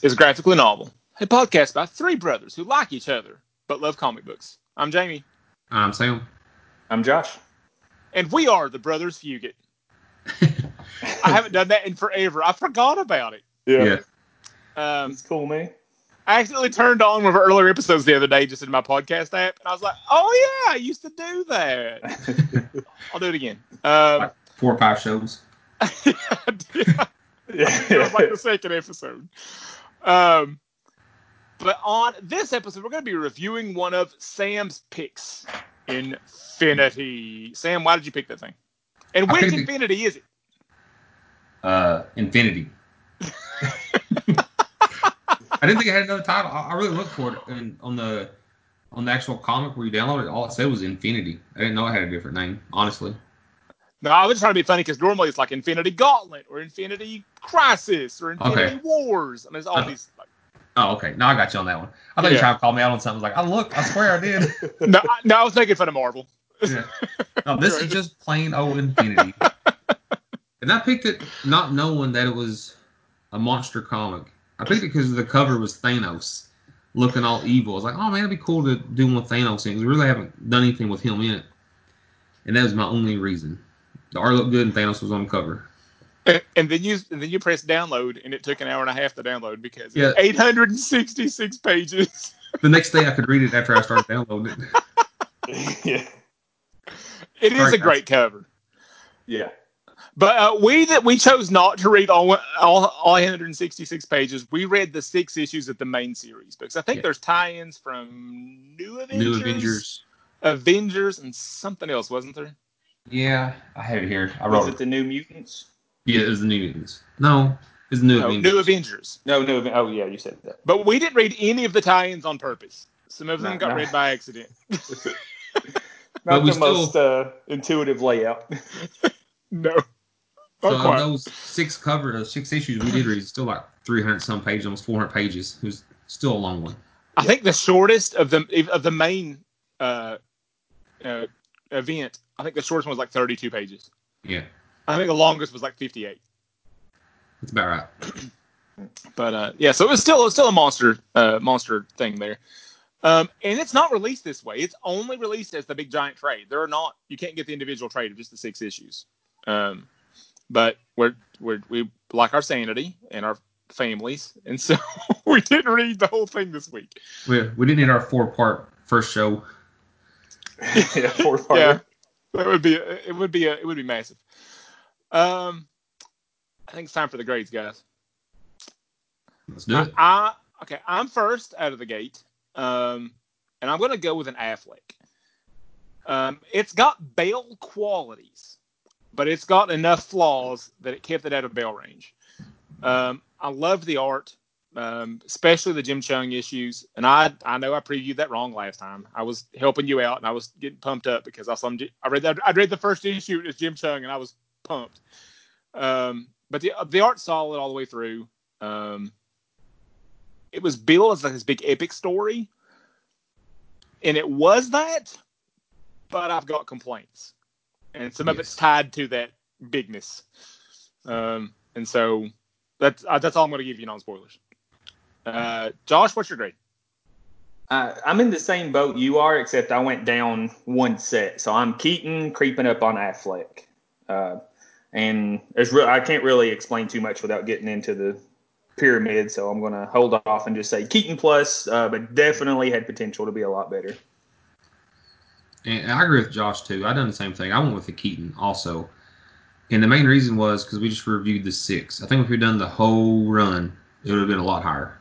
This is Graphically Novel, a podcast by three brothers who like each other but love comic books. I'm Jamie, I'm Sam. I'm Josh. and we are the Brothers Fugit. I haven't done that in forever. I forgot about it. Yeah. Um, It's cool, man. I accidentally turned on one of our earlier episodes the other day just in my podcast app, and I was like, "Oh yeah, I used to do that." I'll do it again. Um, Like four or five shows. yeah. was like the second episode. Um, but on this episode, we're going to be reviewing one of Sam's picks, Infinity. Sam, why did you pick that thing? And which Infinity is it? Uh, Infinity. I didn't think I had another title. I, I really looked for it, and on the on the actual comic where you download it, all it said was Infinity. I didn't know it had a different name, honestly. No, I was trying to be funny because normally it's like Infinity Gauntlet or Infinity Crisis or Infinity Okay. Wars. I mean, it's all Uh, these. Like, Oh, okay. Now I got you on that one. I thought you Yeah. were trying to call me out on something. I was like, I look, I swear I did. no, I, no, I was making fun of Marvel. Yeah. No, this is just plain old Infinity. and I picked it not knowing that it was a monster comic. I picked it because the cover was Thanos looking all evil. I was like, oh man, it'd be cool to do one with Thanos in. We really haven't done anything with him in it. And that was my only reason. The art looked good and Thanos was on the cover. And, and then you and then you press download, and it took an hour and a half to download because Yeah. 866 pages. The next day I could read it after I started downloading it. yeah. It is Right, a great cover. Yeah. But uh, we that we chose not to read all, all all 166 pages. We read the six issues of the main series because I think Yeah. there's tie-ins from New Avengers, New Avengers. Avengers, and something else, wasn't there? Yeah, I have it here. I Was wrote it it. the New Mutants? Yeah, it was the New Mutants. No, it's the New No, Avengers. New Avengers. No, no. Oh, yeah, you said that. But we didn't read any of the tie-ins on purpose. Some of them No, got no. read by accident. Not the still- most uh, intuitive layout. no, So not those six cover, uh, six issues we did read, still like 300 some pages, almost 400 pages. It was still a long one. I think the shortest of the of the main uh, uh, event. I think the shortest one was like 32 pages. Yeah, I think the longest was like 58. that's about right. But uh, yeah, so it was still it was still a monster uh, monster thing there. Um, and it's not released this way. It's only released as the big giant trade. There are not you can't get the individual trade of just the six issues. Um, but we're we're we like our sanity and our families, and so we didn't read the whole thing this week. We, we didn't need our four part first show. yeah, four part. Yeah, that would be it would be a, it would be massive. Um, I think it's time for the grades, guys. Let's do it. I, I okay, I'm first out of the gate, um, and I'm going to go with an Affleck. Um, it's got Bale qualities, but it's got enough flaws that it kept it out of Bale range. Um, I love the art, um, especially the Jim Cheung issues, and I I know I previewed that wrong last time. I was helping you out, and I was getting pumped up because I saw him, I read I read the first issue as Jim Cheung, and I was pumped. Um, but the the art's solid all the way through. Um, it was billed as like this big epic story, and it was that, but I've got complaints, and some of it's tied to that bigness. Um, and so that's uh, that's all I'm going to give you non spoilers. Uh, Josh, what's your grade? Uh, I'm in the same boat you are, except I went down one set. So I'm Keaton creeping up on Affleck. Uh, and there's re- I can't really explain too much without getting into the pyramid. So I'm going to hold off and just say Keaton plus, uh, but definitely had potential to be a lot better. And I agree with Josh too. I done the same thing. I went with the Keaton also. And the main reason was because we just reviewed the six. I think if we'd done the whole run, it would have been a lot higher.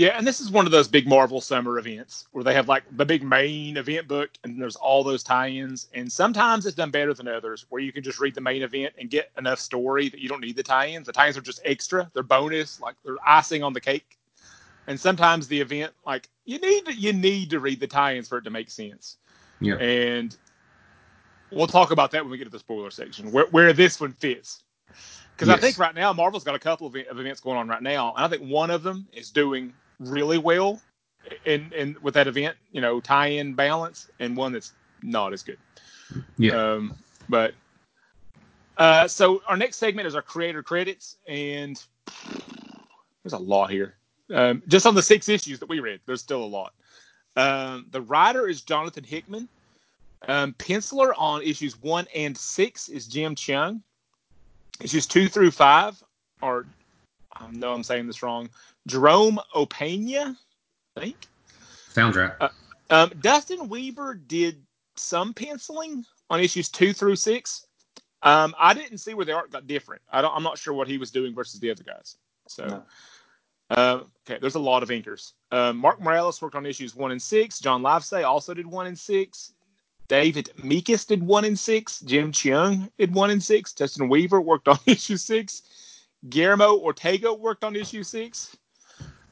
Yeah, and this is one of those big Marvel summer events where they have like the big main event book and there's all those tie-ins. And sometimes it's done better than others where you can just read the main event and get enough story that you don't need the tie-ins. The tie-ins are just extra, they're bonus, like they're icing on the cake. And sometimes the event, like you need to, you need to read the tie-ins for it to make sense. Yeah. And we'll talk about that when we get to the spoiler section, where where this one fits. Because I think right now Marvel's got a couple of, of events going on right now, and I think one of them is doing really well in in with that event, you know, tie-in balance, and one that's not as good. Yeah. Um, but uh, so our next segment is our creator credits, and there's a lot here. Um, just on the six issues that we read, there's still a lot. Um, the writer is Jonathan Hickman. Um, penciler on issues one and six is Jim Cheung. Issues two through five are, I know I'm saying this wrong, Jerome Opeña, I think. Sounds right. Uh, um, Dustin Weaver did some penciling on issues two through six. Um, I didn't see where the art got different. I don't, I'm not sure what he was doing versus the other guys. So, No. uh, okay, there's a lot of inkers. Um, Mark Morales worked on issues one and six. John Livesay also did one and six. David Meikis did one and six. Jim Cheung did one and six. Dustin Weaver worked on issue six. Guillermo Ortega worked on issue six.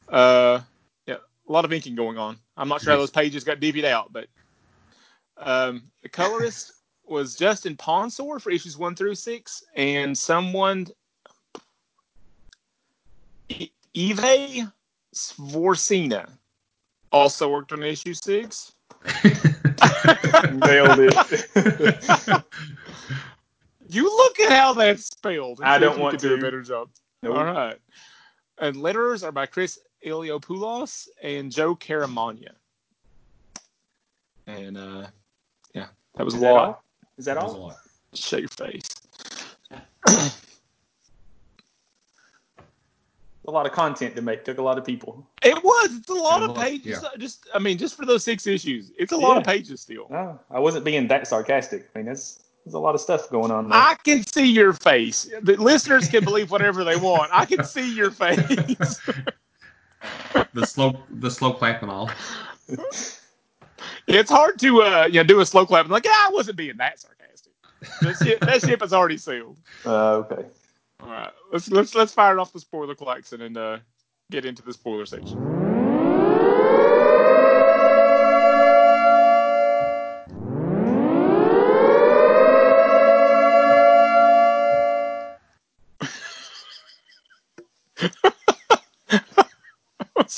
Uh, yeah, a lot of inking going on. I'm not sure how those pages got divvied out, but um, the colorist was Justin Ponsor for issues one through six, and someone Eve Svorcina also worked on issue six. Nailed it. You look at how that's spelled. I don't want to do a better job. Nope. All right. And letters are by Chris Eliopoulos and Joe Caramagna. And uh, yeah, that was Is a that lot. all? Is that That was a all? lot. Show your face. A lot of content to make. Took a lot of people. It was. It's a lot It of was, pages. yeah. Just, I mean, just for those six issues, it's a lot of pages still. No, I wasn't being that sarcastic. I mean, that's there's a lot of stuff going on there. I can see your face. The listeners can believe whatever they want. I can see your face. The slow, the slow clapping all. it's hard to, uh, you know, do a slow clap and like, ah, I wasn't being that sarcastic. That ship, that ship is already sailed. Uh, okay. All right, let's let's let's fire off the spoiler klaxon and uh, get into the spoiler section.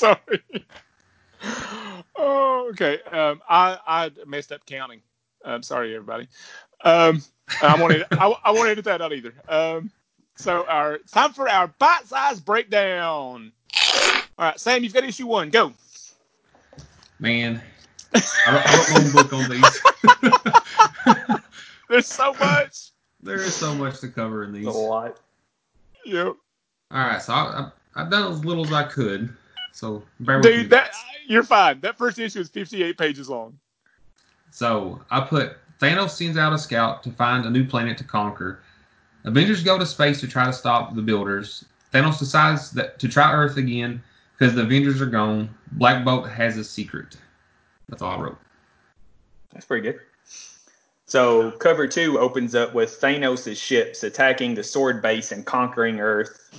Sorry. Oh, okay. Um, I I messed up counting. I'm sorry, everybody. Um, I wanted I, I won't edit that out either. Um, so our time for our bite size breakdown. All right, Sam, you've got issue one. Go. Man, I wrote, I wrote my own book on these. There's so much. there is so much to cover in these. It's a lot. Yep. All right, so I, I, I've done as little as I could. So bear with. Dude, that you're fine. That first issue is 58 pages long. So I put Thanos sends out a scout to find a new planet to conquer. Avengers go to space to try to stop the Builders. Thanos decides that to try Earth again because the Avengers are gone. Black Bolt has a secret. That's all I wrote. That's pretty good. So cover two opens up with Thanos' ships attacking the Sword Base and conquering Earth.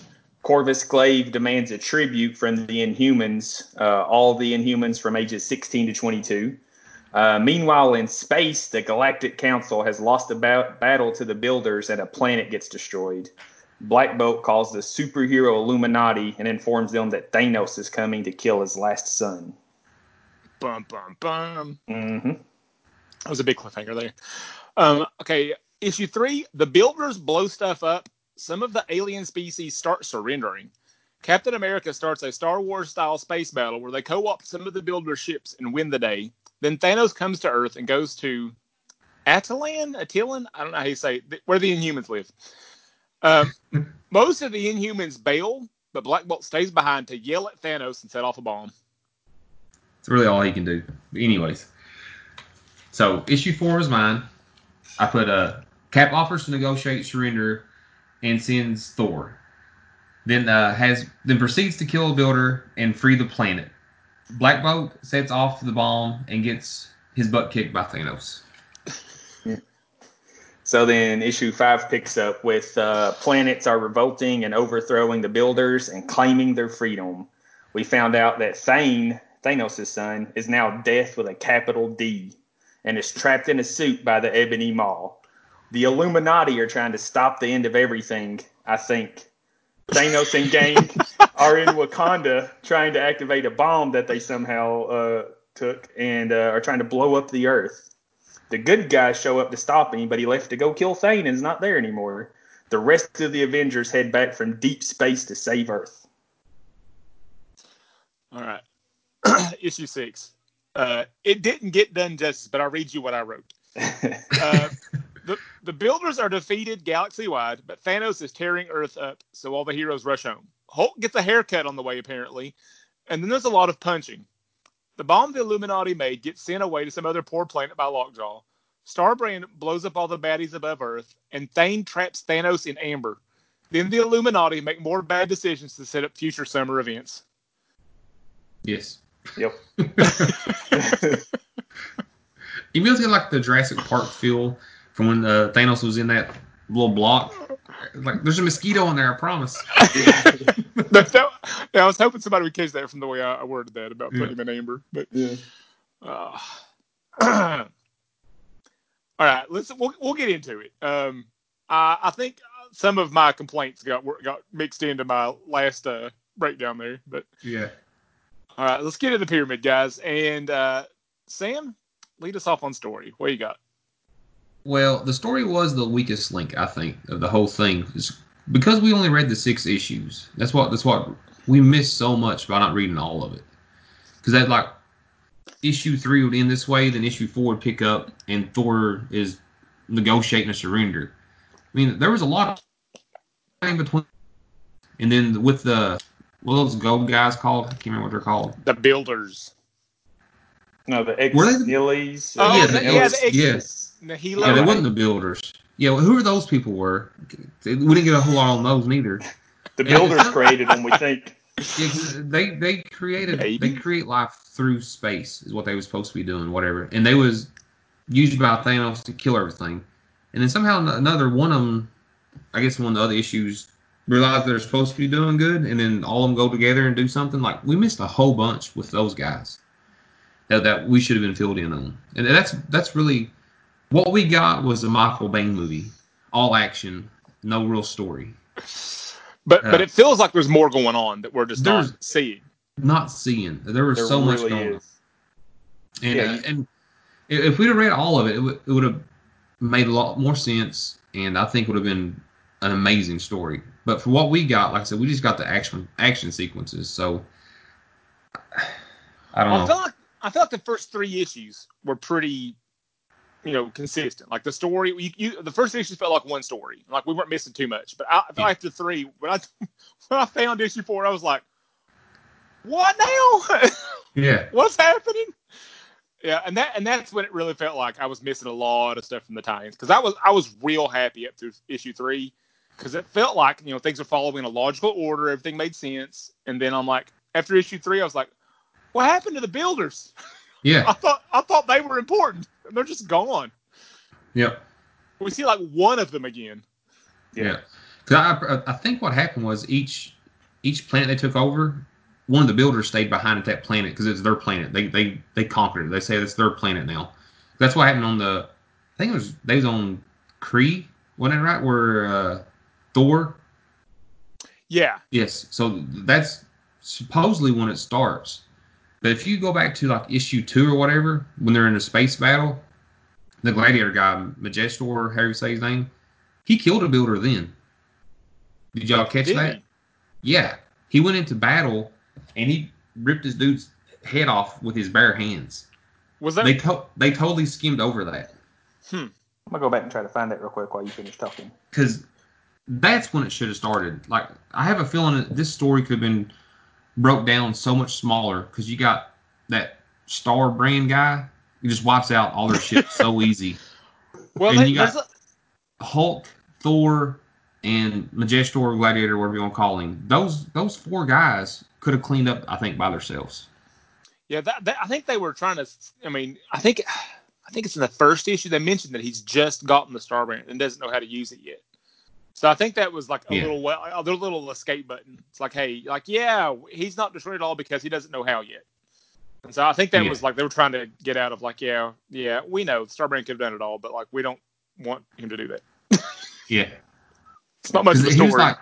Corvus Glaive demands a tribute from the Inhumans, uh, all the Inhumans from ages 16 to 22. Uh, meanwhile, in space, the Galactic Council has lost a ba- battle to the Builders and a planet gets destroyed. Black Bolt calls the superhero Illuminati and informs them that Thanos is coming to kill his last son. Bum bum bum. Mm-hmm. That was a big cliffhanger there. Um, okay, issue three. The builders blow stuff up. Some of the alien species start surrendering. Captain America starts a Star Wars style space battle where they co opt some of the builder ships and win the day. Then Thanos comes to Earth and goes to Atalan? Attilan? I don't know how you say it, where the Inhumans live. Um, most of the Inhumans bail, but Black Bolt stays behind to yell at Thanos and set off a bomb. It's really all he can do. Anyways, so issue four is mine. I put uh, Cap offers to negotiate surrender and sends Thor. Then uh, has then proceeds to kill a builder and free the planet. Black Bolt sets off the bomb and gets his butt kicked by Thanos. So then issue five picks up with uh, planets are revolting and overthrowing the builders and claiming their freedom. We found out that Thane, Thanos' son, is now death with a capital D and is trapped in a suit by the Ebony Maw. The Illuminati are trying to stop the end of everything, I think. Thanos and gang are in Wakanda trying to activate a bomb that they somehow uh, took and uh, are trying to blow up the earth. The good guys show up to stop him, but he left to go kill Thane and is not there anymore. the rest of the Avengers head back from deep space to save Earth. All right. Issue six. Uh, it didn't get done justice, but I'll read you what I wrote. Uh, the, the builders are defeated galaxy wide, but Thanos is tearing Earth up, so all the heroes rush home. Hulk gets a haircut on the way, apparently, and then there's a lot of punching. The bomb the Illuminati made gets sent away to some other poor planet by Lockjaw. Starbrand blows up all the baddies above Earth, and Thane traps Thanos in amber. Then the Illuminati make more bad decisions to set up future summer events. Yes. Yep. You feels like the Jurassic Park feel from when uh, Thanos was in that little block. Like there's a mosquito in there, I promise. that, that, yeah, I was hoping somebody would catch that from the way I, I worded that about putting Yeah. him in amber. But Yeah. uh, all right, let's we'll, we'll get into it. Um, I, I think some of my complaints got got mixed into my last uh, breakdown there. But Yeah. all right, let's get to the pyramid, guys. And uh, Sam, lead us off on story. What you got? Well, the story was the weakest link, I think, of the whole thing. It's because we only read the six issues. That's what that's what we missed so much by not reading all of it. Because that like issue three would end this way, then issue four would pick up, and Thor is negotiating a surrender. I mean, there was a lot of in between, and then with the what those gold guys called? I can't remember what they're called. The builders. No, the ex Were they the- Nihilies. Oh, Yeah, the, the- yeah, the yeah. Exodus. Nihilo. Yeah, they wasn't the builders. Yeah, well, who are those people were? We didn't get a whole lot on those neither. The builders created them, we think. Yeah, 'cause they they created Maybe. they create life through space is what they was supposed to be doing, whatever. And they was used by Thanos to kill everything. And then somehow another one of them, I guess one of the other issues, realized they're supposed to be doing good, and then all of them go together and do something. Like we missed a whole bunch with those guys that that we should have been filled in on. And that's that's really what we got was a Michael Bay movie, all action, no real story. But but Uh, it feels like there's more going on that we're just not seeing. Not seeing there was There so much really going on. And, Yeah, uh, and if we'd have read all of it, it would, it would have made a lot more sense, and I think would have been an amazing story. But for what we got, like I said, we just got the action action sequences. So I don't I know. feel like I feel like the first three issues were pretty, you know, consistent. Like the story, you, you the first issues felt like one story. Like we weren't missing too much. But I, I feel like after three, when I when I found issue four, I was like, what now? yeah, What's happening? Yeah, and that and that's when it really felt like I was missing a lot of stuff from the tie-ins because I was I was real happy up through issue three because it felt like you know things were following a logical order, everything made sense, and then I'm like after issue three, I was like, what happened to the builders? Yeah. I thought I thought they were important, and they're just gone. yep, We see like one of them again. yeah. Because I I think what happened was each each planet they took over, one of the builders stayed behind at that planet because it's their planet. They they they conquered it. They say it's their planet now. That's what happened on the. I think it was they was on Kree, wasn't it right? Where uh, Thor. Yeah, Yes. So that's supposedly when it starts. But if you go back to like issue two or whatever, when they're in a space battle, the gladiator guy, Majestor, how you say his name, he killed a builder then. Did y'all catch Did that? he? Yeah. He went into battle and he ripped his dude's head off with his bare hands. Was that? They to- they totally skimmed over that hmm. I'm gonna go back and try to find that real quick while you finish talking. because that's when it should have started. Like I have a feeling that this story could have been broke down so much smaller because you got that Star Brand guy. He just wipes out all their shit so easy. Well, And they, you got- a, Hulk, Thor, and Majestor, Gladiator, whatever you want to call him. Those those four guys could have cleaned up, I think, by themselves. Yeah, that, that I think they were trying to. I mean, I think I think it's in the first issue they mentioned that he's just gotten the star brand and doesn't know how to use it yet. So I think that was like a Yeah. little well, a little, escape button. It's like, hey, like yeah, he's not destroyed it all because he doesn't know how yet. And so I think that Yeah. was like they were trying to get out of like, yeah, yeah, we know Starbrand could have done it all, but like we don't want him to do that. Yeah. It's not much of a he story. was like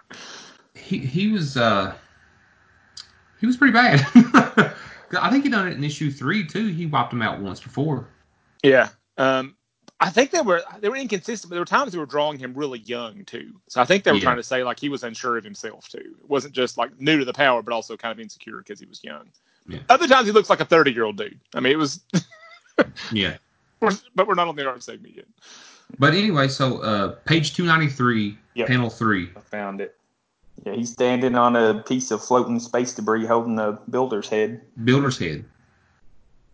he he was uh he was pretty bad. I think he done it in issue three too. He wiped him out once before. Yeah. Um, I think they were they were inconsistent, but there were times they were drawing him really young too. So I think they were Yeah. trying to say like he was unsure of himself too. It wasn't just like new to the power, but also kind of insecure because he was young. Yeah. Other times he looks like a thirty year old dude. I mean, it was, Yeah. but we're not on the art segment yet. But anyway, so uh, page 293, Yep. panel three. I found it. Yeah, he's standing on a piece of floating space debris holding a builder's head. Builder's head.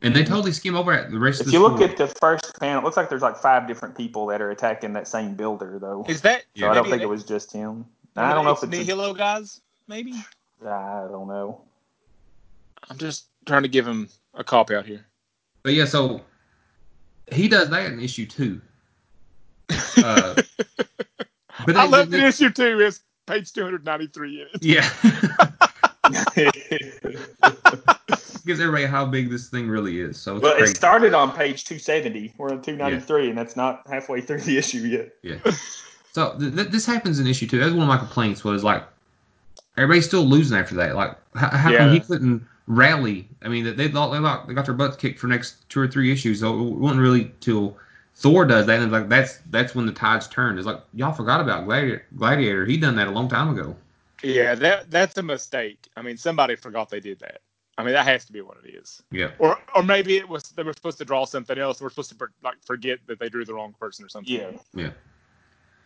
And they totally skim over at the rest of If the you look story. at the first panel, it looks like there's like five different people that are attacking that same builder, though. Is that? So I don't think an- it was just him. one I don't know if ex it's. A, nihilo guys. Maybe. I don't know. I'm just trying to give him a cop out here. But yeah, so he does that in issue two. Uh, but I love they- the issue two is page 293 in it. Yeah. Gives everybody how big this thing really is. So it's But it started on page 270. We're on 293, and that's not halfway through the issue yet. Yeah. So th- th- this happens in issue two. That's one of my complaints was like everybody's still losing after that. Like how, how come he couldn't rally? I mean, they thought they, thought they got their butts kicked for next two or three issues. So it wasn't really till Thor does that, and it's like that's that's when the tides turned. It's like y'all forgot about Gladiator. Gladiator. He done that a long time ago. Yeah, that that's a mistake. I mean, somebody forgot they did that. I mean, that has to be what it is. Yeah. Or or maybe it was they were supposed to draw something else. We're supposed to like forget that they drew the wrong person or something. Yeah. Yeah.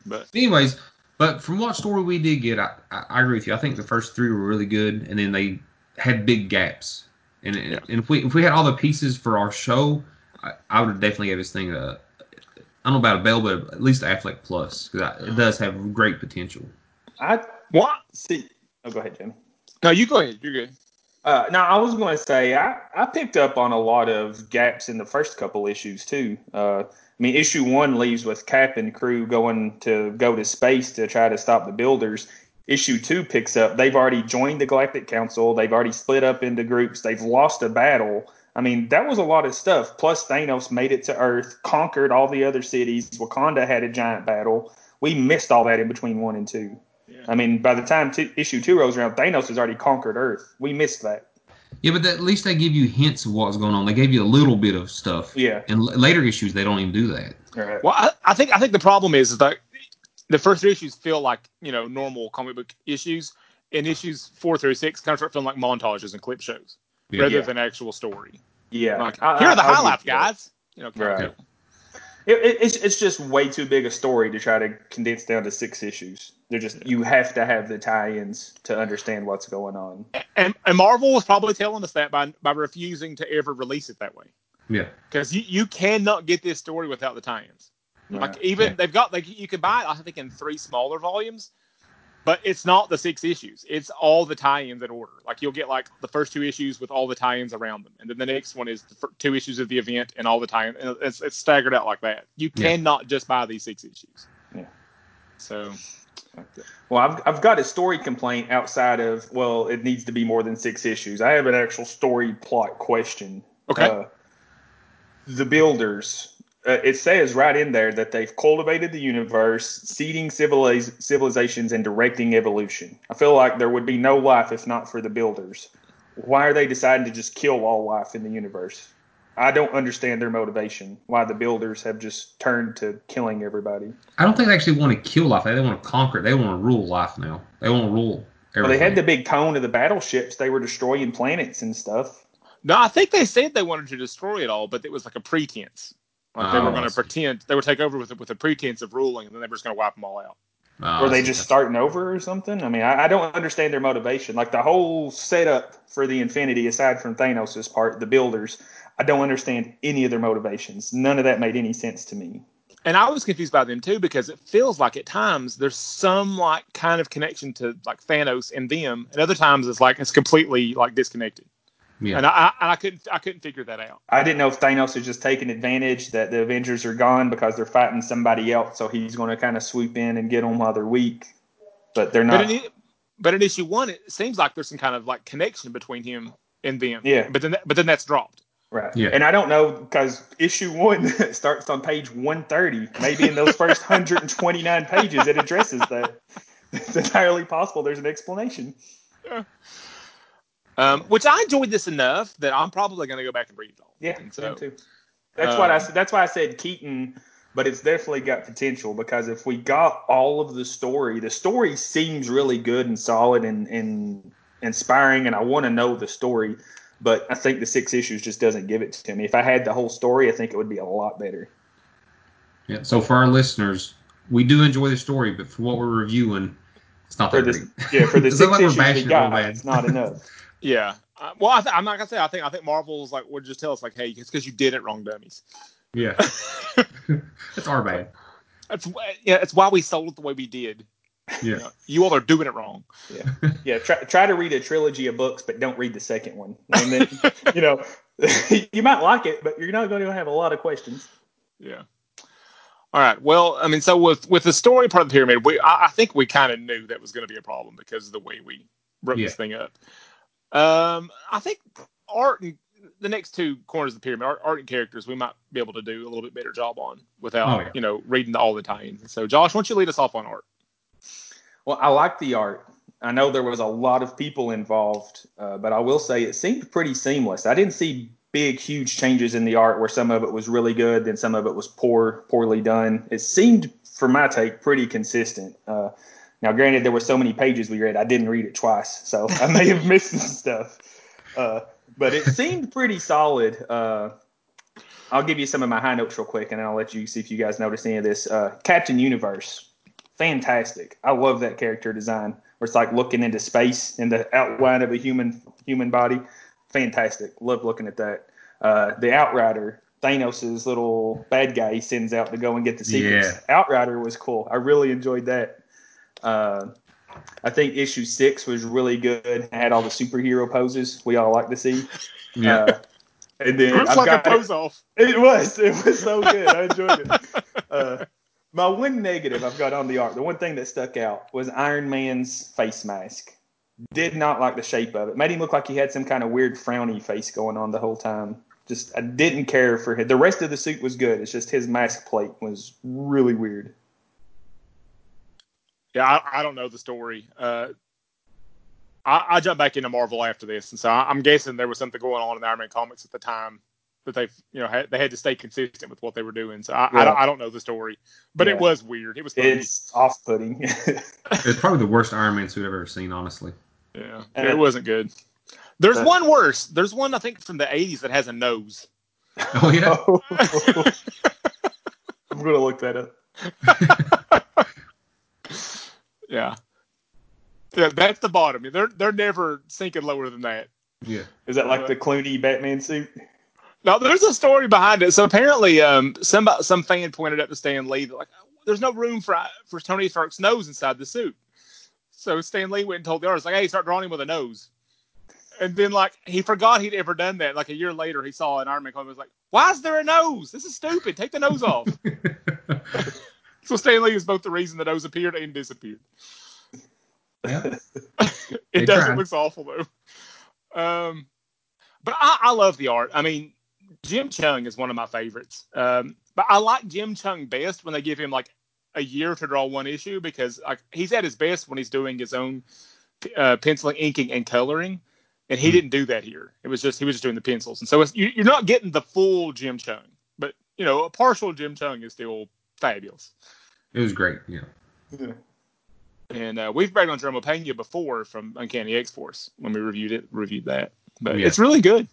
But Anyways, but from what story we did get, I, I, I agree with you. I think the first three were really good, and then they had big gaps. And, and Yeah. and if we if we had all the pieces for our show, I, I would have definitely give this thing a I don't know about a bell, but at least Affleck plus because it does have great potential. I what? see. Oh, go ahead, Jim. No, you go ahead. You're good. Uh, now, I was going to say I, I picked up on a lot of gaps in the first couple issues too. Uh, I mean, issue one leaves with Cap and crew going to go to space to try to stop the builders. Issue two picks up. They've already joined the Galactic Council. They've already split up into groups. They've lost a battle. I mean, that was a lot of stuff. Plus, Thanos made it to Earth, conquered all the other cities. Wakanda had a giant battle. We missed all that in between one and two. Yeah. I mean, by the time t- issue two rolls around, Thanos has already conquered Earth. We missed that. Yeah, but at least they give you hints of what's going on. They gave you a little bit of stuff. Yeah. And l- later issues, they don't even do that. All right. Well, I, I think I think the problem is, is that the first three issues feel like you know normal comic book issues, and issues four through six kind of start feeling like montages and clip shows Yeah. rather Yeah. than actual story. Yeah. Like, I- here are the highlights, give you that. guys. You know, kind of Right. Deal. It, it, it's it's just way too big a story to try to condense down to six issues. They're just you have to have the tie-ins to understand what's going on. And, and Marvel was probably telling us that by by refusing to ever release it that way. Yeah. Because you, you cannot get this story without the tie-ins. Like even Yeah. they've got like you can buy it I think in three smaller volumes, but it's not the six issues. It's all the tie-ins in order. Like you'll get like the first two issues with all the tie-ins around them, and then the next one is the two issues of the event and all the tie-ins. And It's, it's staggered out like that. You Yeah. cannot just buy these six issues. Yeah. So Well, I've I've got a story complaint outside of well, it needs to be more than six issues. I have an actual story plot question. Okay. Uh, the builders. Uh, it says right in there that they've cultivated the universe, seeding civiliz- civilizations and directing evolution. I feel like there would be no life if not for the builders. Why are they deciding to just kill all life in the universe? I don't understand their motivation. Why the builders have just turned to killing everybody. I don't think they actually want to kill life. They want to conquer. They want to rule life now. They want to rule. Well, they had the big cone of the battleships. They were destroying planets and stuff. no, I think they said they wanted to destroy it all, but it was like a pretense. Like they Oh, were going to pretend they would take over with with a pretense of ruling, and then they were just going to wipe them all out. Oh, Were they just starting over or something? I mean, I, I don't understand their motivation. Like the whole setup for the Infinity, aside from Thanos' part, the builders, I don't understand any of their motivations. None of that made any sense to me. and I was confused by them too because it feels like at times there's some like kind of connection to like Thanos and them, and other times it's like it's completely like disconnected. Yeah. And I, I, I couldn't I couldn't figure that out. I didn't know if Thanos is just taking advantage that the Avengers are gone because they're fighting somebody else, so he's going to kind of swoop in and get them while they're weak. But they're But not. in, but in issue one, it seems like there's some kind of like connection between him and them. Yeah. But then but then that's dropped. Right. Yeah. And I don't know because issue one starts on page 130. Maybe in those first 129 pages it addresses that. It's entirely possible there's an explanation. Um, which I enjoyed this enough that I'm probably going to go back and read it all. Yeah, And so, me too. That's um, what I said. That's why I said Keaton but it's definitely got potential because if we got all of the story, the story seems really good and solid and, and inspiring, and I want to know the story. But I think the six issues just doesn't give it to me. If I had the whole story, I think it would be a lot better. Yeah. So for our listeners, we do enjoy the story, but for what we're reviewing, it's not For that this, great. yeah, for the It's six like issues we got, it's not enough. Yeah. Uh, well, I th- I'm not gonna say. I think I think Marvel's like would just tell us like, hey, it's because you did it wrong, dummies. Yeah. it's our bad. That's wh- yeah. It's why we sold it the way we did. You, Yeah. know, you all are doing it wrong. Yeah, Yeah. try, try to read a trilogy of books, but don't read the second one. And then, you know, you might like it, but you're not going to have a lot of questions. Yeah. All right. Well, I mean, so with with the story part of the pyramid, we I, I think we kind of knew that was going to be a problem because of the way we wrote this thing up. Um, I think art and the next two corners of the pyramid, art, art and characters, we might be able to do a little bit better job on without Oh, yeah. you know reading all the tie-ins. So, Josh, why don't you lead us off on art? Well, I like the art. I know there was a lot of people involved, uh, but I will say it seemed pretty seamless. I didn't see big, huge changes in the art where some of it was really good, then some of it was poor, poorly done. It seemed, for my take, pretty consistent. Uh, now, granted, there were so many pages we read, I didn't read it twice, so I may have missed some stuff. Uh, but it seemed pretty solid. Uh, I'll give you some of my high notes real quick, and then I'll let you see if you guys notice any of this. Uh, Captain Universe, fantastic. I love that character design. Where it's like looking into space in the outline of a human human body. Fantastic. Love looking at that. Uh, the Outrider, Thanos' little bad guy he sends out to go and get the secrets. Outrider was cool. I really enjoyed that. Uh, I think issue six was really good. It had all the superhero poses we all like to see. Yeah. Uh, and then Looks I've like a got- pose off. it was. It was so good. I enjoyed it. Uh, my one negative I've got on the art, the one thing that stuck out was Iron Man's face mask. Did not like the shape of it. Made him look like he had some kind of weird frowny face going on the whole time. Just I didn't care for him. The rest of the suit was good. It's just his mask plate was really weird. Yeah, I, I don't know the story. Uh, I, I jumped back into Marvel after this, and so I, I'm guessing there was something going on in the Iron Man comics at the time that they, you know, had, they had to stay consistent with what they were doing. So I, I, don't, I don't know the story, but Yeah. it was weird. It was funny. It's off-putting. It's probably the worst Iron Man suit I've ever seen, honestly. yeah, And it it- wasn't good. There's Uh, one worse. There's one I think from the 80s that has a nose. Oh yeah. I'm gonna look that up. Yeah. Yeah, that's the bottom. They're they're never sinking lower than that. Yeah. Is that like the Clooney Batman suit? Now, there's a story behind it. So apparently, um, some some fan pointed out to Stan Lee that like, there's no room for for Tony Stark's nose inside the suit. So Stan Lee went and told the artist like, hey, start drawing him with a nose. And then like he forgot he'd ever done that. Like a year later, he saw an Iron Man comic. and Was like, why is there a nose? This is stupid. Take the nose off. so Stan Lee is both the reason the nose appeared and disappeared. yeah. it They does. It tried. looks awful though. Um, but I, I love the art. I mean, Jim Cheung is one of my favorites. Um, but I like Jim Cheung best when they give him like a year to draw one issue because like he's at his best when he's doing his own uh, penciling, inking, and coloring. And he Hmm. didn't do that here. It was just he was just doing the pencils, and so it's, you, you're not getting the full Jim Cheung, but you know a partial Jim Cheung is still fabulous. It was great. Yeah. Yeah. And uh, we've bragged on Jerome Pena before from Uncanny X Force when we reviewed it, reviewed that. But Yeah. it's really good.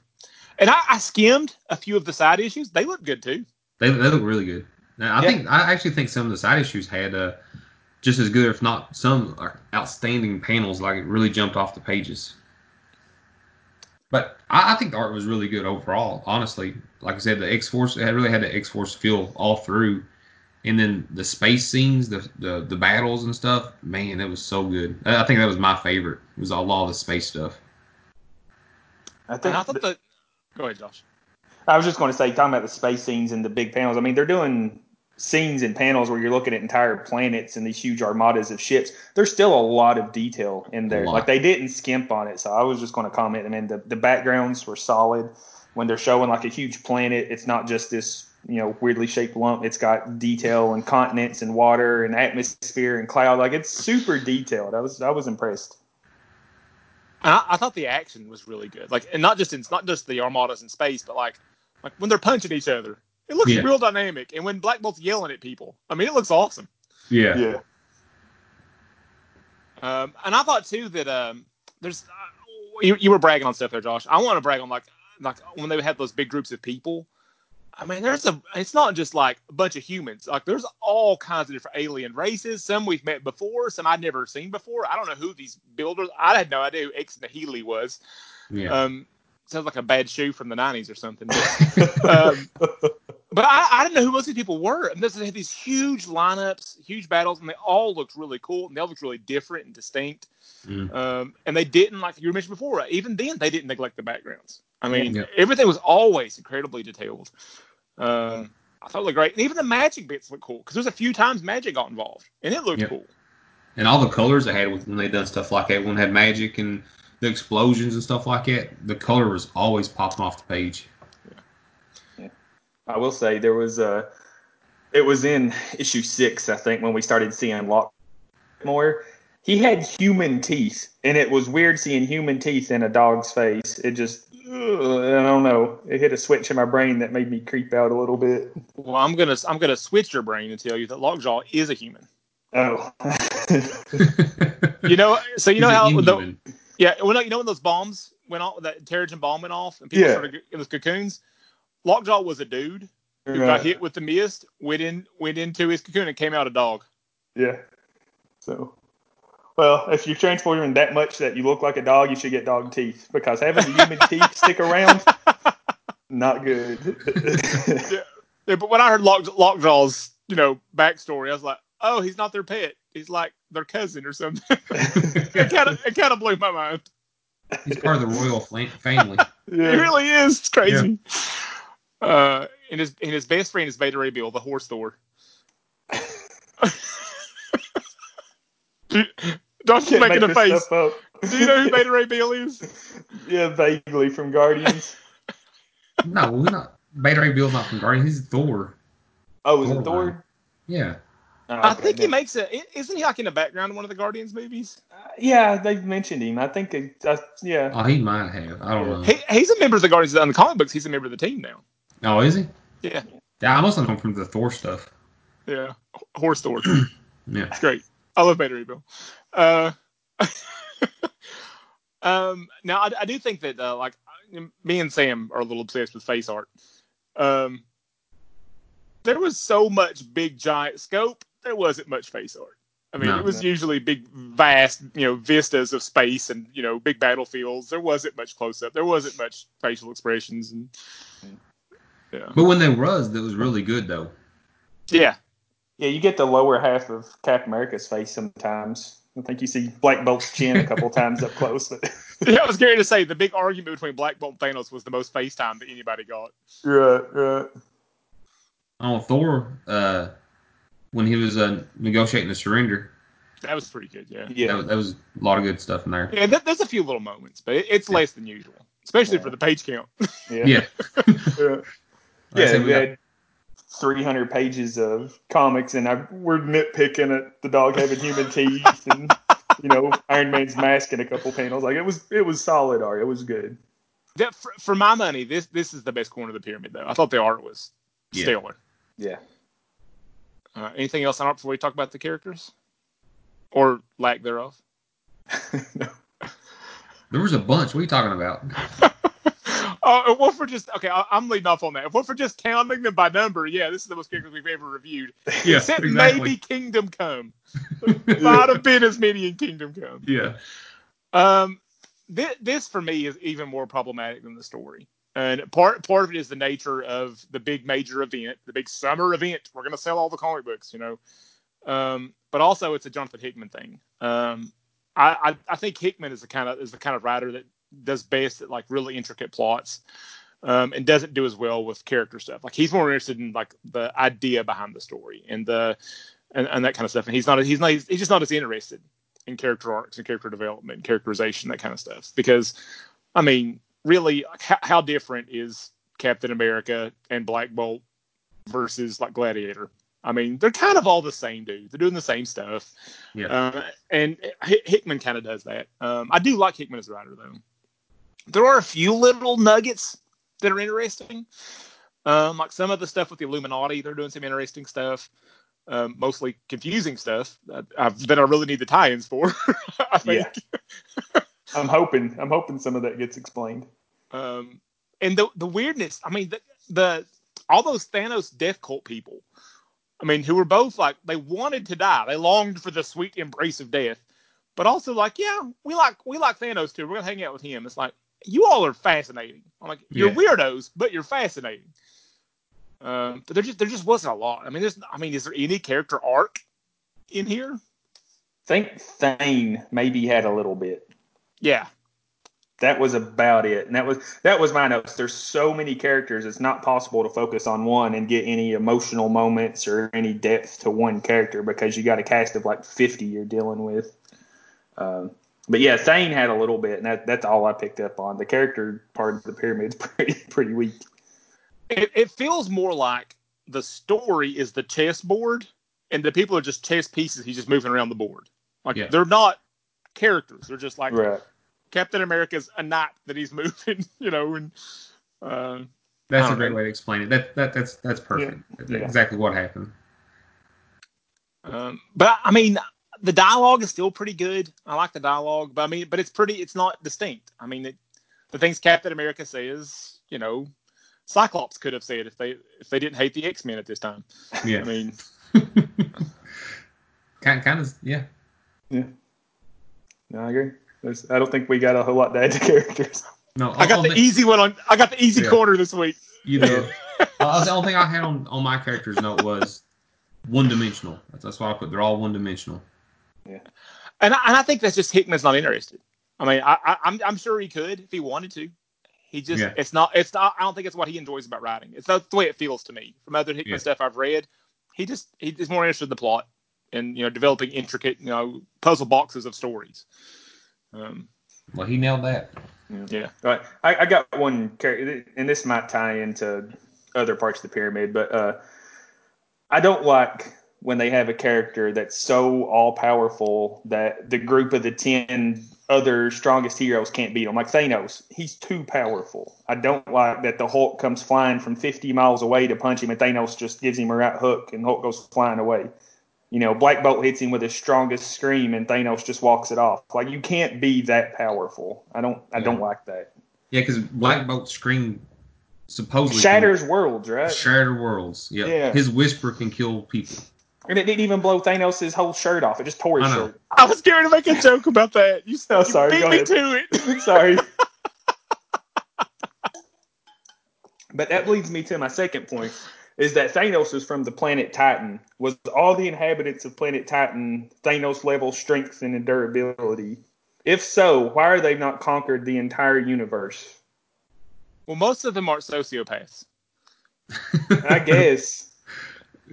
And I, I skimmed a few of the side issues. They look good too. They, they look really good. Now, I Yeah. think I actually think some of the side issues had uh, just as good, if not some outstanding panels. Like it really jumped off the pages. But I, I think the art was really good overall. Honestly, like I said, the X Force it had really had the X Force feel all through, and then the space scenes, the, the the battles and stuff. Man, it was so good. I I think that was my favorite. It was a lot of the space stuff. I think And I thought that. Go ahead, Josh. I was just going to say, talking about the space scenes and the big panels. I mean, they're doing scenes and panels where you're looking at entire planets and these huge armadas of ships. There's still a lot of detail in there. Like they didn't skimp on it. So I was just going to comment. I mean, the, the backgrounds were solid. When they're showing like a huge planet, it's not just this you know weirdly shaped lump. It's got detail and continents and water and atmosphere and cloud. Like it's super detailed. I was I was impressed. And I, I thought the action was really good. Like, and not just in, not just the armadas in space, but like, like when they're punching each other. It looks Yeah. real dynamic, and when Black Bolt's yelling at people, I mean, it looks awesome. Yeah. Yeah. Um, and I thought too that um, there's uh, you, you were bragging on stuff there, Josh. I want to brag on like like when they had those big groups of people. I mean, there's a. It's not just like a bunch of humans. Like there's all kinds of different alien races. Some we've met before. Some I'd never seen before. I don't know who these builders. I had no idea who Ix Nahili was. Yeah. Um, sounds like a bad shoe from the '90s or something. But, um, but I, I didn't know who most of these people were. And this, they had these huge lineups, huge battles, and they all looked really cool and they all looked really different and distinct. Mm. Um, and they didn't, like you mentioned before, even then they didn't neglect the backgrounds. I mean, Yeah. everything was always incredibly detailed. Um, I thought it looked great. And even the magic bits look cool because there's a few times magic got involved and it looked Yep. cool. and all the colors they had when they done stuff like that, when they had magic and the explosions and stuff like that, the color was always popping off the page. Yeah. yeah. I will say there was a. It was in issue six, I think, when we started seeing Lock more. He had human teeth, and it was weird seeing human teeth in a dog's face. It just, ugh, I don't know. It hit a switch in my brain that made me creep out a little bit. Well, I'm gonna I'm gonna switch your brain and tell you that Lockjaw is a human. Oh, You know, so you know how the, Yeah, well, you know when those bombs went off, that Terrigen bomb went off, and people Yeah. started in those cocoons. Lockjaw was a dude who got hit with the mist, went in, went into his cocoon, and came out a dog. Yeah. So, well, if you're transforming that much that you look like a dog, you should get dog teeth because having the human teeth stick around, not good. Yeah, but when I heard Lock, Lockjaw's, you know, backstory, I was like, oh, he's not their pet. He's like their cousin or something. it kind of, it kind of blew my mind. He's part of the royal fla- family. It really is. It's crazy. Uh, and his and his best friend is Beta Ray Bill, the horse Thor. Do- Josh is Can't making make a face. Do you know who Beta Ray Bill is? Yeah, vaguely from Guardians. No, we're not. Beta Ray Bill's not from Guardians. He's Thor. Oh, is Thor it Thor? Yeah. Oh, I okay, think he makes a. Isn't he like in the background of one of the Guardians movies? Uh, yeah, they've mentioned him. I think. It, uh, yeah. Oh, he might have. I don't know. He, he's a member of the Guardians In the comic books. He's a member of the team now. Oh, is he? Yeah, Yeah, I must have known from the Thor stuff. yeah. Horse Thor. Yeah. It's great. I love Beta Ray Bill. Uh, um, now I, I do think that uh, like me and Sam are a little obsessed with face art. Um, there was so much big giant scope. There wasn't much face art. I mean, No. it was usually big, vast, you know, vistas of space and you know, big battlefields. There wasn't much close up. There wasn't much facial expressions and yeah, But when there was, that was really good though. yeah. Yeah, you get the lower half of Cap America's face sometimes. I think you see Black Bolt's chin a couple times up close, but Yeah, I was going to say the big argument between Black Bolt and Thanos was the most FaceTime that anybody got. right, right. Oh, Thor, uh, when he was uh, negotiating the surrender, That was pretty good, yeah. that, Yeah, was, that was a lot of good stuff in there. Yeah, th- there's a few little moments, but it, it's less than usual, especially Yeah. for the page count. yeah, Yeah. yeah. Like Yeah, we we had 300 pages of comics, and I, we're nitpicking at the dog having human teeth, and you know Iron Man's mask in a couple panels. Like it was, it was solid art. It was good. That, for, for my money, this this is the best corner of the pyramid, though. I thought the art was Yeah. stellar. Yeah. Uh, anything else on art before we talk about the characters, or lack thereof? there was a bunch. What are you talking about? Oh, what for just okay? I, I'm leading off on that. What for just counting them by number? Yeah, this is the most characters we've ever reviewed, Yeah, except exactly. maybe Kingdom Come. Might have been as many in Kingdom Come. Yeah. Um, this, this for me is even more problematic than the story, and part part of it is the nature of the big major event, the big summer event. We're gonna sell all the comic books, you know. Um, but also it's a Jonathan Hickman thing. Um, I, I I think Hickman is the kind of is the kind of writer that does best at like really intricate plots. Um, and doesn't do as well with character stuff. Like he's more interested in like the idea behind the story and the and, and that kind of stuff. And he's not he's not he's just not as interested in character arcs and character development and characterization, that kind of stuff. Because, I mean, really, how, how different is Captain America and Black Bolt versus like Gladiator? I mean, they're kind of all the same dude. They're doing the same stuff. Yeah. Uh, and Hi- Hickman kind of does that. Um, I do like Hickman as a writer, though. There are a few little nuggets that are interesting. Um, like some of the stuff with the Illuminati, they're doing some interesting stuff. Um, mostly confusing stuff. that I've, that I really need the tie-ins for. I think. Yeah. I'm hoping. I'm hoping some of that gets explained. Um, and the the weirdness. I mean, the, the all those Thanos death cult people. I mean, who were both like they wanted to die. They longed for the sweet embrace of death, but also like, yeah, we like we like Thanos too. We're gonna hang out with him. It's like you all are fascinating. I'm like, you're Yeah. weirdos, but you're fascinating. Um, but there just there just wasn't a lot. I mean, there's I mean, is there any character arc in here? think Thane maybe had a little bit. Yeah, That was about it, and that was that was my notes. There's so many characters; it's not possible to focus on one and get any emotional moments or any depth to one character because you got a cast of like 50 you're dealing with. Um, but yeah, Thane had a little bit, and that, that's all I picked up on. The character part of the pyramid's pretty pretty weak. it, it feels more like the story is the chessboard, and the people are just chess pieces. He's just moving around the board. Like Yeah. they're not characters. They're just like Right. Captain America's a knight that he's moving, you know, and uh, That's a great know. way to explain it. That that that's that's perfect. That's Yeah. Exactly what happened. um, but I mean, the dialogue is still pretty good. I like the dialogue, but I mean, but it's pretty. It's not distinct. I mean, it, the things Captain America says, you know, Cyclops could have said if they if they didn't hate the X Men at this time. Yeah. I mean, kind kind of yeah. yeah. No, I agree. There's, I don't think we got a whole lot to add to characters. No, I got on the easy one on. I got the easy Yeah. corner this week. You did. uh, the only thing I had on, on my character's note was one dimensional. That's, that's why I put. They're all one dimensional. And I, and I think that's just Hickman's not interested. I mean, I, I, I'm I'm sure he could if he wanted to. He just Yeah. it's not it's not. I don't think it's what he enjoys about writing. It's not the way it feels to me from other Hickman Yeah. stuff I've read. He just he's more interested in the plot and you know developing intricate you know puzzle boxes of stories. Um, Well, he nailed that. yeah. Right. I, I got one character, and this might tie into other parts of the pyramid, but uh, I don't like when they have a character that's so all powerful that the group of the 10 other strongest heroes can't beat him. Like Thanos, he's too powerful. I don't like that the Hulk comes flying from 50 miles away to punch him, and Thanos just gives him a right hook, and Hulk goes flying away. You know, Black Bolt hits him with his strongest scream, and Thanos just walks it off. Like you can't be that powerful. I don't. I don't like that. Yeah, because Black Bolt scream supposedly Shatters worlds, right? shatter worlds. Yeah. Yeah. His whisper can kill people. And it didn't even blow Thanos' whole shirt off. It just tore his I shirt. I was scared to make a joke about that. You, Oh, you sorry, beat go me ahead. to it. Sorry. but that leads me to my second point is that Thanos is from the planet Titan. Was all the inhabitants of planet Titan Thanos level strength and durability? If so, why are they not conquered the entire universe? Well, most of them aren't sociopaths. I guess.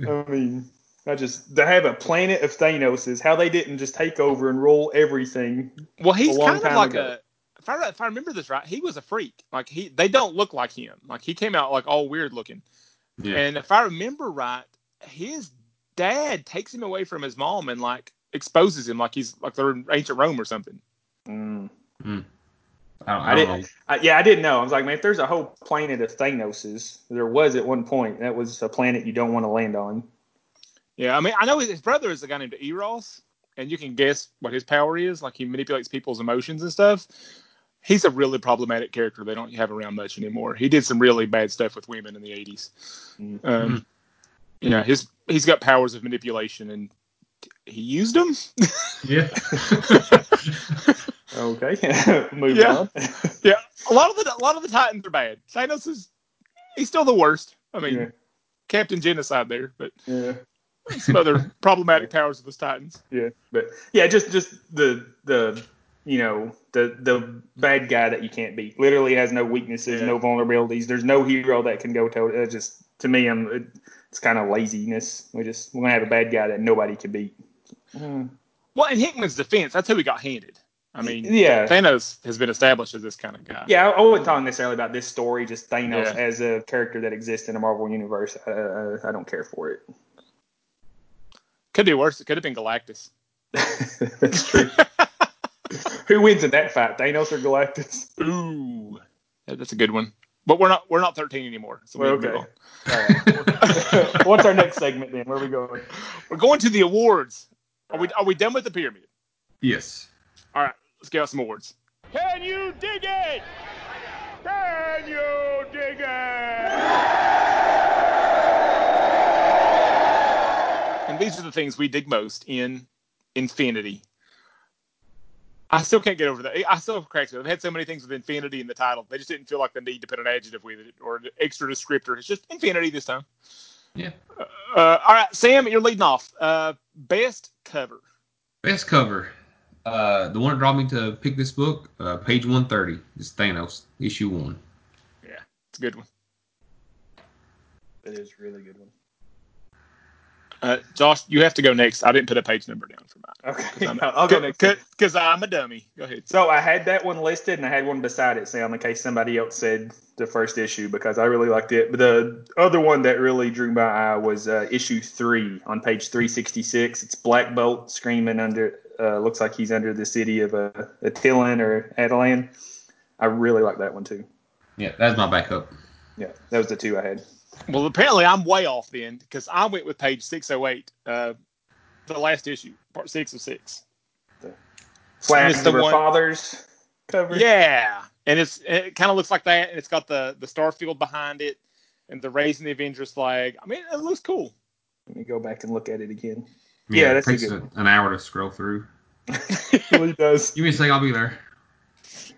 I mean, I just to have a planet of Thanos how they didn't just take over and rule everything. Well, he's A long kind of like ago. a. If I if I remember this right, he was a freak. Like he, they don't look like him. Like he came out like all weird looking. Yeah. And if I remember right, his dad takes him away from his mom and like exposes him like he's like they're in ancient Rome or something. Mm. I don't, I I don't didn't- I, yeah, I didn't know. I was like, man, if there's a whole planet of Thanoses, there was at one point. That was a planet you don't want to land on. Yeah, I mean, I know his brother is a guy named Eros, and you can guess what his power is. Like he manipulates people's emotions and stuff. He's a really problematic character. They don't have around much anymore. He did some really bad stuff with women in the '80s. Mm. Um, Yeah, his he's got powers of manipulation, and he used them. Yeah. Okay, move Yeah. on. yeah, a lot of the a lot of the Titans are bad. Thanos is he's still the worst. I mean, yeah, Captain Genocide there, but yeah, some other problematic powers of the Titans. yeah. But yeah, just just the the you know the the bad guy that you can't beat. Literally has no weaknesses, Yeah. no vulnerabilities. There's no hero that can go toe. It just to me, I'm it, it's kind of laziness. We just we're gonna have a bad guy that nobody can beat. Mm. Well, in Hickman's defense, that's who he got handed. I mean, yeah, Thanos has been established as this kind of guy. Yeah, I I wasn't talking necessarily about this story, just Thanos Yeah. as a character that exists in the Marvel universe. Uh, I don't care for it. Could be worse. It could have been Galactus. That's true. Who wins in that fight, Thanos or Galactus? Ooh, that's a good one. but we're not we're not 13 anymore. So we Well, can move okay. on. All right. What's our next segment then? Where are we going? We're going to the awards. Are we are we done with the pyramid? Yes. All right, let's get out some awards. Can you dig it? Can you dig it? And these are the things we dig most in Infinity. I still can't get over that. I still have cracks me. They've had so many things with Infinity in the title. They just didn't feel like the need to put an adjective with it or an extra descriptor. It's just Infinity this time. Yeah. Uh, all right, Sam, you're leading off. Uh, best cover. Best cover. Uh, the one that brought me to pick this book, uh, page 130, is Thanos, issue one. Yeah, it's a good one. It is a really good one. Uh, Josh, you have to go next. I didn't put a page number down for mine. Okay, I'm- I'll go next. Because I'm a dummy. Go ahead. So I had that one listed, and I had one beside it, Sam, in case somebody else said the first issue because I really liked it. But the other one that really drew my eye was uh, issue three on page three sixty six. It's Black Bolt screaming under. Uh, looks like he's under the city of uh, Attilan or Atalan. I really like that one too. Yeah, that's my backup. Yeah, that was the two I had. Well, apparently I'm way off then because I went with page 608, uh, the last issue, part six of six. Flash it's the of one- fathers cover. Yeah, and it's it kind of looks like that, and it's got the the Starfield behind it, and the raising the Avengers flag. I mean, it looks cool. Let me go back and look at it again. Yeah, that's it a takes good a- an hour to scroll through. it really does. You mean a second, I'll be there.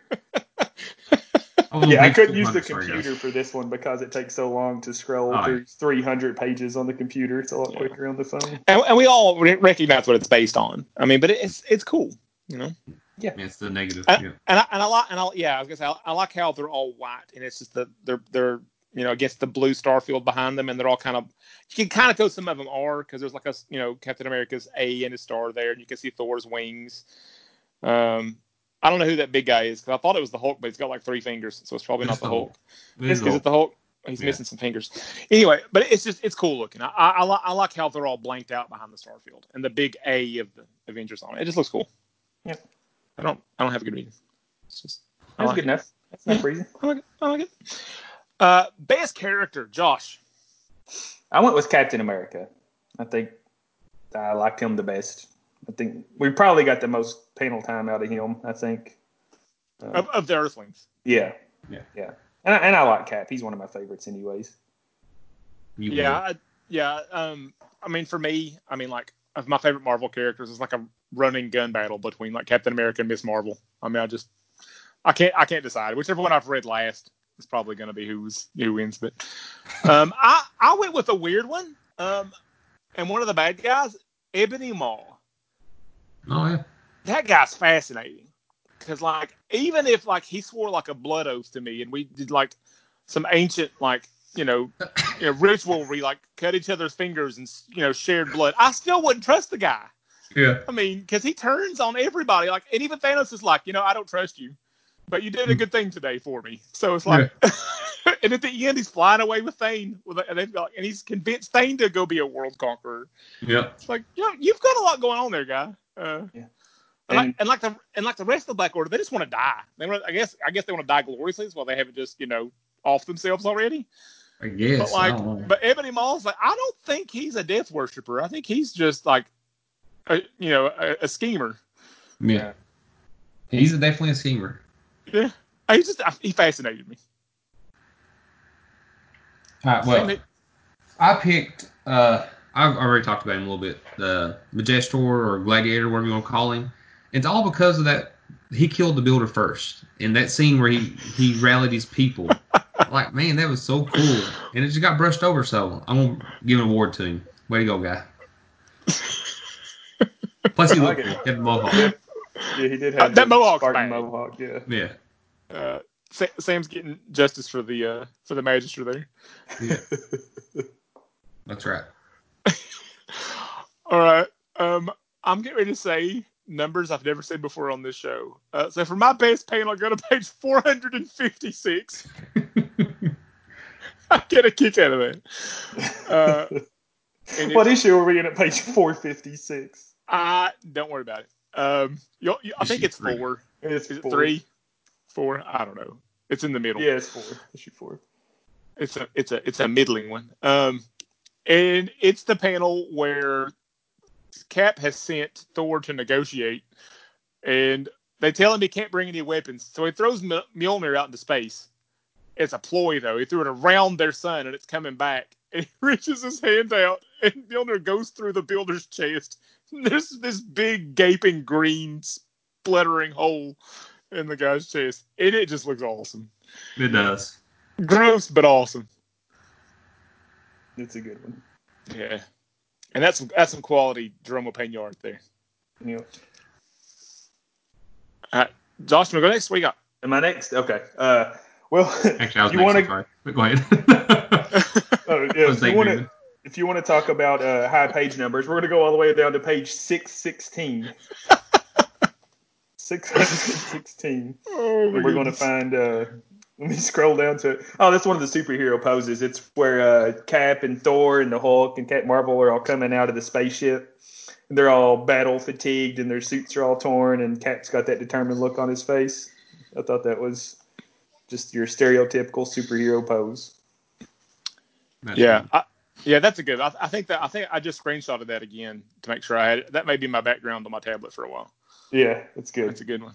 Oh, Yeah, I couldn't use the 200, sorry, guys. computer for this one because it takes so long to scroll Oh, through 300 pages on the computer. It's a lot Yeah. quicker on the phone. And, and we all re- recognize what it's based on. I mean, but it's it's cool, you know. Yeah, it's the negative. I- yeah. And I, and I like and I yeah, I was gonna say I, I like how they're all white, and it's just the they're they're you know against the blue Starfield behind them, and they're all kind of you can kind of tell some of them are because there's like a you know Captain America's A and his star there, and you can see Thor's wings. Um, I don't know who that big guy is because I thought it was the Hulk, but he's got like three fingers, so it's probably It's not the the Hulk. It is Is it the Hulk? He's Yeah. missing some fingers. Anyway, but it's just it's cool looking. I I, I, li- I like how they're all blanked out behind the Starfield and the big A of the Avengers on it. It just looks cool. Yeah. I don't I don't have a good reason. It's just I That's like good it. enough. That's enough reason. I like it. I like it. Uh, best character, Josh. I went with Captain America. I think I liked him the best. I think we probably got the most panel time out of him. I think. Uh, Of, of the Earthlings. yeah. Yeah. Yeah. And I, and I like Cap. He's one of my favorites, anyways. You Yeah. I, yeah. Um, I mean, for me, I mean, like, of my favorite Marvel characters is like a running gun battle between like Captain America and Miss Marvel. I mean, I just, I can't, I can't decide. Whichever one I've read last is probably going to be who's who wins. But, um, I, I went with a weird one. Um, and one of the bad guys, Ebony Maw. Oh yeah. that guy's fascinating because like even if like he swore like a blood oath to me and we did like some ancient like you know, you know ritual where we like cut each other's fingers and you know shared blood i still wouldn't trust the guy Yeah. i mean because he turns on everybody like and even thanos is like you know i don't trust you but you did a mm. good thing today for me so it's like and at the end he's flying away with thane with and, they've got, and he's convinced thane to go be a world conqueror Yeah. it's like, you know, you've got a lot going on there, guy. Uh, Yeah. And, like, And- and like the and like the rest of the Black Order, they just want to die. They want, I guess, I guess they want to die gloriously, while they haven't just, you know, off themselves already. I guess. but like, I don't know. but Ebony Maw's like, I don't think he's a death worshiper. I think he's just like, a, you know, a, a schemer. yeah. He's definitely a schemer. Yeah, he just he fascinated me. All right. Well, I picked. Uh, I've already talked about him a little bit. The Majestor or Gladiator, whatever you want to call him. It's all because of that. He killed the builder first, in that scene where he he rallied his people. like man, that was so cool, and it just got brushed over. So I'm gonna give an award to him. Way to go, guy. Plus he looked like cool. He had the mohawk. Yeah, he did Uh, have that the mohawk's Spartan bad. mohawk. Yeah. Yeah. uh, Sam's getting justice for the uh, for the Majestor there. Yeah. That's right. All right. Um, I'm getting ready to say numbers I've never said before on this show. Uh, so for my best panel, go to page 456. I get a kick out of that. Uh, what issue are we in at page 456? I don't worry about it. Um, you, you, I think it's three. four. It's Is it three? Four? I don't know. It's in the middle. Yeah, it's four. Issue four. It's a it's a it's a middling one. Um, and it's the panel where Cap has sent Thor to negotiate, and they tell him he can't bring any weapons, so he throws M- Mjolnir out into space. It's a ploy though. He threw it around their sun, and it's coming back. And he reaches his hand out, and Mjolnir goes through the builder's chest. There's this big gaping green splattering hole in the guy's chest, and it just looks awesome. It does. Gross, but awesome. It's a good one. Yeah, and that's that's some quality Jerome Pena art there. You know, Josh, want to go next? What you got? am I next? Okay. Uh, well, Actually, I was you next. wanna- I'm go ahead. oh, yeah, I if you want to if you want to talk about uh, high page numbers, we're going to go all the way down to page six sixteen. Six hundred sixteen. Oh, we're going to find. Uh, let me scroll down to. Oh, that's one of the superhero poses. It's where uh, Cap and Thor and the Hulk and Cap Marvel are all coming out of the spaceship. And they're all battle fatigued and their suits are all torn. And Cap's got that determined look on his face. I thought that was just your stereotypical superhero pose. That's Yeah. I, yeah, that's a good. I, I think that I think I just screenshotted that again to make sure I had it. That may be my background on my tablet for a while. Yeah, it's good. That's a good one.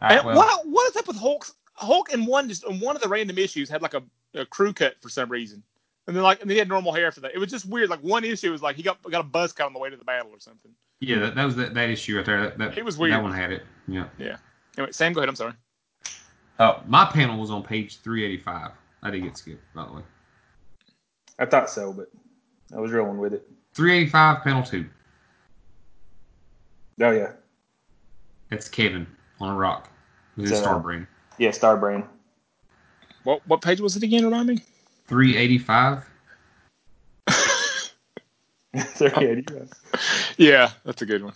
All right, and well, what what is up with Hulk? Hulk in one just in one of the random issues had like a, a crew cut for some reason, and then like and then he had normal hair for that. It was just weird. Like one issue was like he got got a buzz cut on the way to the battle or something. yeah, that, that was that, that issue right there. That, that, It was weird. That one had it. Yeah. Yeah. Anyway, Sam, go ahead. I'm sorry. Uh, my panel was on page 385. I didn't get skipped, by the way. I thought so, but I was rolling with it. 385, panel two. Oh yeah, That's Kevin on a rock with his So- Starbrand. Yeah, Starbrand. What what page was it again? Remind me. 385. Sorry, yeah. Yeah, that's a good one.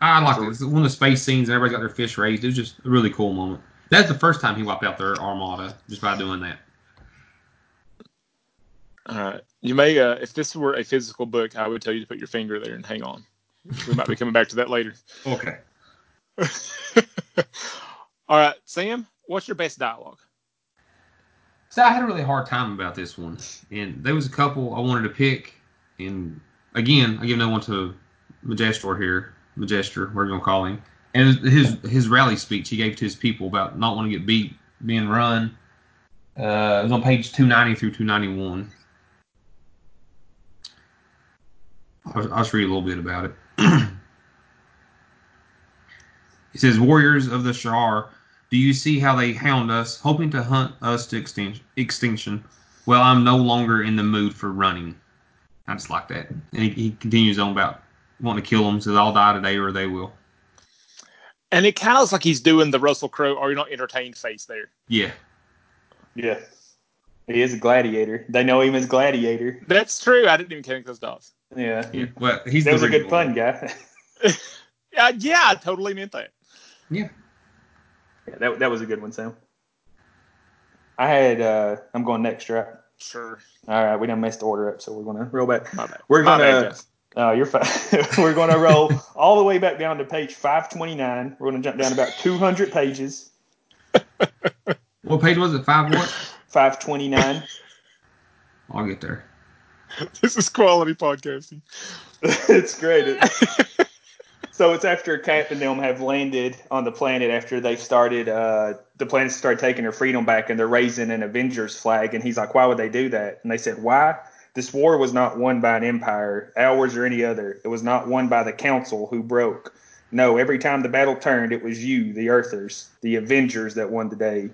I like it. It's one of the space scenes. Everybody got their fish raised. It was just a really cool moment. That's the first time he wiped out their armada just by doing that. All right. You may, uh, if this were a physical book, I would tell you to put your finger there and hang on. We might be coming back to that later. Okay. All right, Sam, what's your best dialogue? So I had a really hard time about this one, and there was a couple I wanted to pick, and again, I give no one to Majestor here, Majestor, whatever you gonna call him, and his his rally speech he gave to his people about not wanting to get beat, being run. Uh, it was on page 290 through 291. I'll, I'll just read a little bit about it. It says, Warriors of the Shi'ar, do you see how they hound us, hoping to hunt us to extin- extinction? Well, I'm no longer in the mood for running. I just like that. And he, he continues on about wanting to kill them, says, I'll die today or they will. And it kind of looks like he's doing the Russell Crowe, "Are you not entertained?" face there. Yeah. Yeah. He is a gladiator. They know him as Gladiator. That's true. I didn't even connect those dots. Yeah. Yeah. Well, he's That the was a good original pun, guy. Uh, yeah, I totally meant that. Yeah. Yeah, that, that was a good one, Sam. I had, uh, I'm going next, right? Sure. All right, we done messed the order up, so we're going to roll back. My bad. We're My bad, gonna, Jess. oh, you're fine. we're going to roll all the way back down to page 529. We're going to jump down about 200 pages. What page was it? Five what? 529. I'll get there. This is quality podcasting. it's great. It- so it's after Cap and them have landed on the planet after they started, uh, the planet started taking their freedom back and they're raising an Avengers flag. And he's like, why would they do that? And they said, why? This war was not won by an empire, ours or any other. It was not won by the council who broke. No, every time the battle turned, it was you, the Earthers, the Avengers that won the day.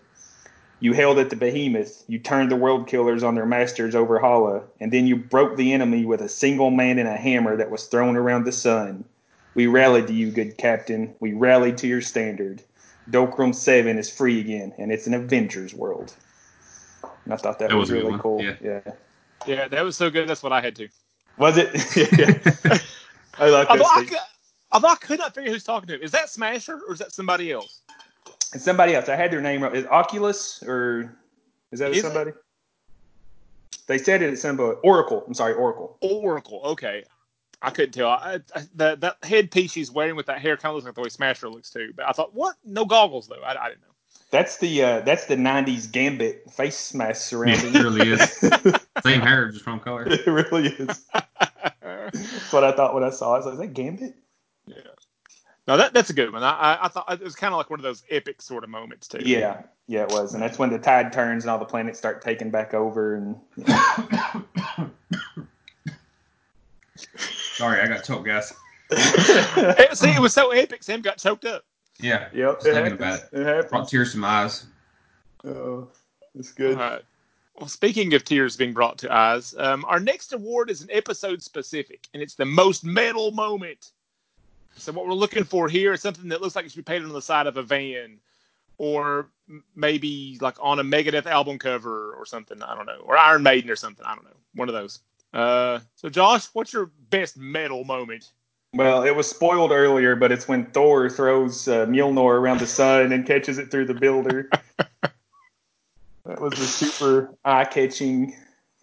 You held at the behemoth. You turned the world killers on their masters over Hala, and then you broke the enemy with a single man and a hammer that was thrown around the sun. We rallied to you, good captain. We rallied to your standard. Dokrum 7 is free again, and it's an Avengers world. And I thought that, That was, was really one, cool. yeah. yeah. Yeah, that was so good. That's what I had to. Was it? yeah. I like that. Although I, speech. although I could not figure who's talking to him. Is that Smasher or is that somebody else? And somebody else. I had their name wrong. Is Oculus or is that Is it? somebody? They said it at some point. Oracle. I'm sorry, Oracle. Oracle. Okay. I couldn't tell. I, I, that that headpiece she's wearing with that hair kind of looks like the way Smasher looks too. But I thought, what? No goggles though. I, I didn't know. That's the uh, that's the '90s Gambit face mask Yeah, surrounding. it really is. Same hair, just from color. it really is. That's what I thought when I saw it. I was like, is that Gambit? yeah. No, that that's a good one. I I, I thought it was kind of like one of those epic sort of moments too. Yeah, yeah, it was, and that's when the tide turns and all the planets start taking back over, and Sorry, I got choked, guys. Eh, See, it was so epic. Sam got choked up. Yeah, Yep, it thinking happens. about It brought happens. tears to my eyes. Oh, it's good. right. Well, speaking of tears being brought to eyes, um, our next award is an episode specific, and it's the most metal moment. So what we're looking for here is something that looks like it should be painted on the side of a van, or maybe like on a Megadeth album cover or something. I don't know, or Iron Maiden or something. I don't know, one of those. Uh, so Josh, what's your best metal moment? Well, it was spoiled earlier, but it's when Thor throws uh, Mjolnir around the sun and catches it through the builder. that was a super eye-catching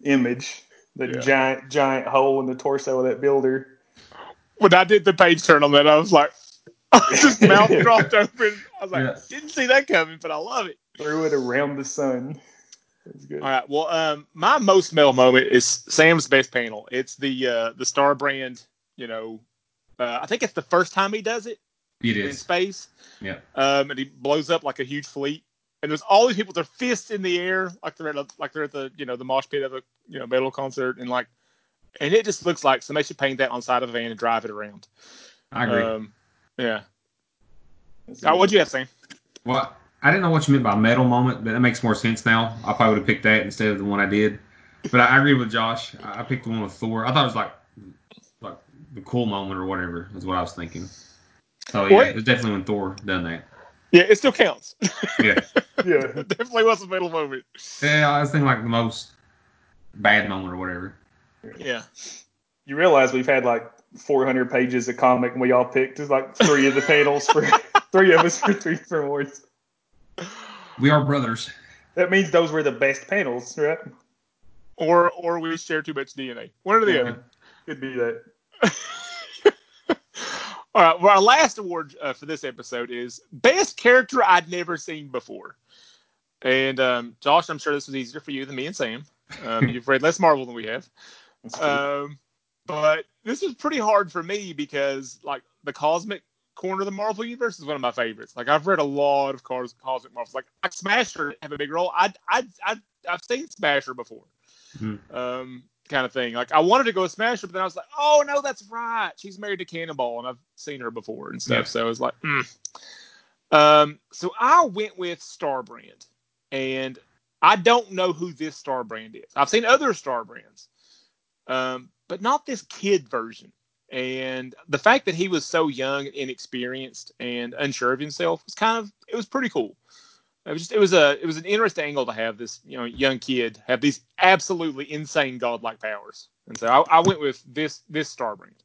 image. The Yeah. giant, giant hole in the torso of that builder. When I did the page turn on that, I was like, just mouth dropped open. I was like, Yeah. didn't see that coming, but I love it. Threw it around the sun. That's good. All right. Well, um, my most metal moment is Sam's best panel. It's the uh, the Star Brand. You know, uh, I think it's the first time he does it It in is. space. Yeah. Um, and he blows up like a huge fleet. And there's all these people with their fists in the air, like they're at a, like they're at the you know the mosh pit of a you know metal concert, and like, and it just looks like somebody should paint that on the side of a van and drive it around. I agree. Um, yeah. That's Uh, what'd you have, Sam? well, I didn't know what you meant by metal moment, but that makes more sense now. I probably would have picked that instead of the one I did. But I, I agree with Josh. I picked the one with Thor. I thought it was like like the cool moment or whatever is what I was thinking. So yeah, What? it was definitely when Thor done that. Yeah, it still counts. Yeah. Yeah. definitely was a metal moment. Yeah, I was thinking like the most bad moment or whatever. Yeah. You realize we've had like 400 pages of comic, and we all picked like three of the panels for three of us for three for awards. We are brothers. That means those were the best panels, right? Or or we share too much DNA. One or the other. Could be that. All right. Well, our last award uh, for this episode is best character I'd never seen before. And um, Josh, I'm sure this was easier for you than me and Sam. Um, you've read less Marvel than we have. Um, but this was pretty hard for me because like the cosmic corner of the Marvel universe is one of my favorites. Like I've read a lot of cos- cosmic Marvels. Like, like Smasher have a big role. I I I I've seen Smasher before. Hmm. Um, kind of thing. Like I wanted to go with Smasher, but then I was like, oh no, that's right. She's married to Cannonball, and I've seen her before and stuff. Yeah. So I was like, hmm. Um, so I went with Starbrand, and I don't know who this Starbrand is. I've seen other Starbrands, um, but not this kid version. And the fact that he was so young, and inexperienced, and unsure of himself was kind of it was pretty cool. It was just it was a it was an interesting angle to have this you know young kid have these absolutely insane godlike powers. And so I, I went with this this Starbrand.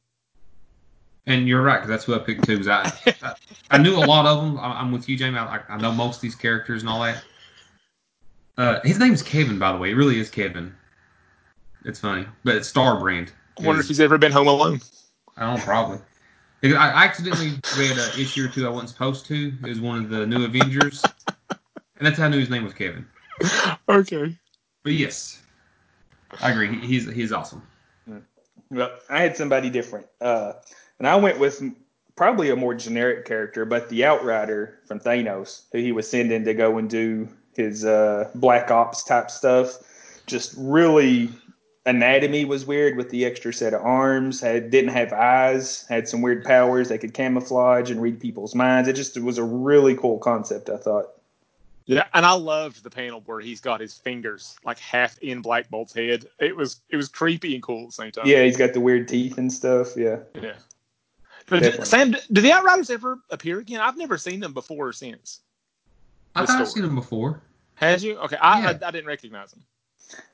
And you're right, 'cause that's who I picked too. 'cause I, I I knew a lot of them. I- I'm with you, Jamie. I, I know most of these characters and all that. Uh, his name's Kevin, by the way. It really is Kevin. It's funny, but it's Starbrand. I wonder if he's ever been home alone. I don't know, probably. I accidentally read an issue or two I wasn't supposed to. It was one of the new Avengers, and that's how I knew his name was Kevin. Okay. But yes, I agree. He's he's awesome. Well, I had somebody different, uh, and I went with probably a more generic character, but the Outrider from Thanos, who he was sending to go and do his uh, Black Ops type stuff. Just really, anatomy was weird with the extra set of arms. Had didn't have eyes. Had some weird powers. They could camouflage and read people's minds. It just it was a really cool concept. I thought. Yeah, and I loved the panel where he's got his fingers like half in Black Bolt's head. It was it was creepy and cool at the same time. Yeah, he's got the weird teeth and stuff. Yeah. Yeah. But Definitely. Sam, do the Outriders ever appear again? I've never seen them before or since. I The thought I've story. seen them before. Has you? Okay, I, Yeah. I, I didn't recognize them.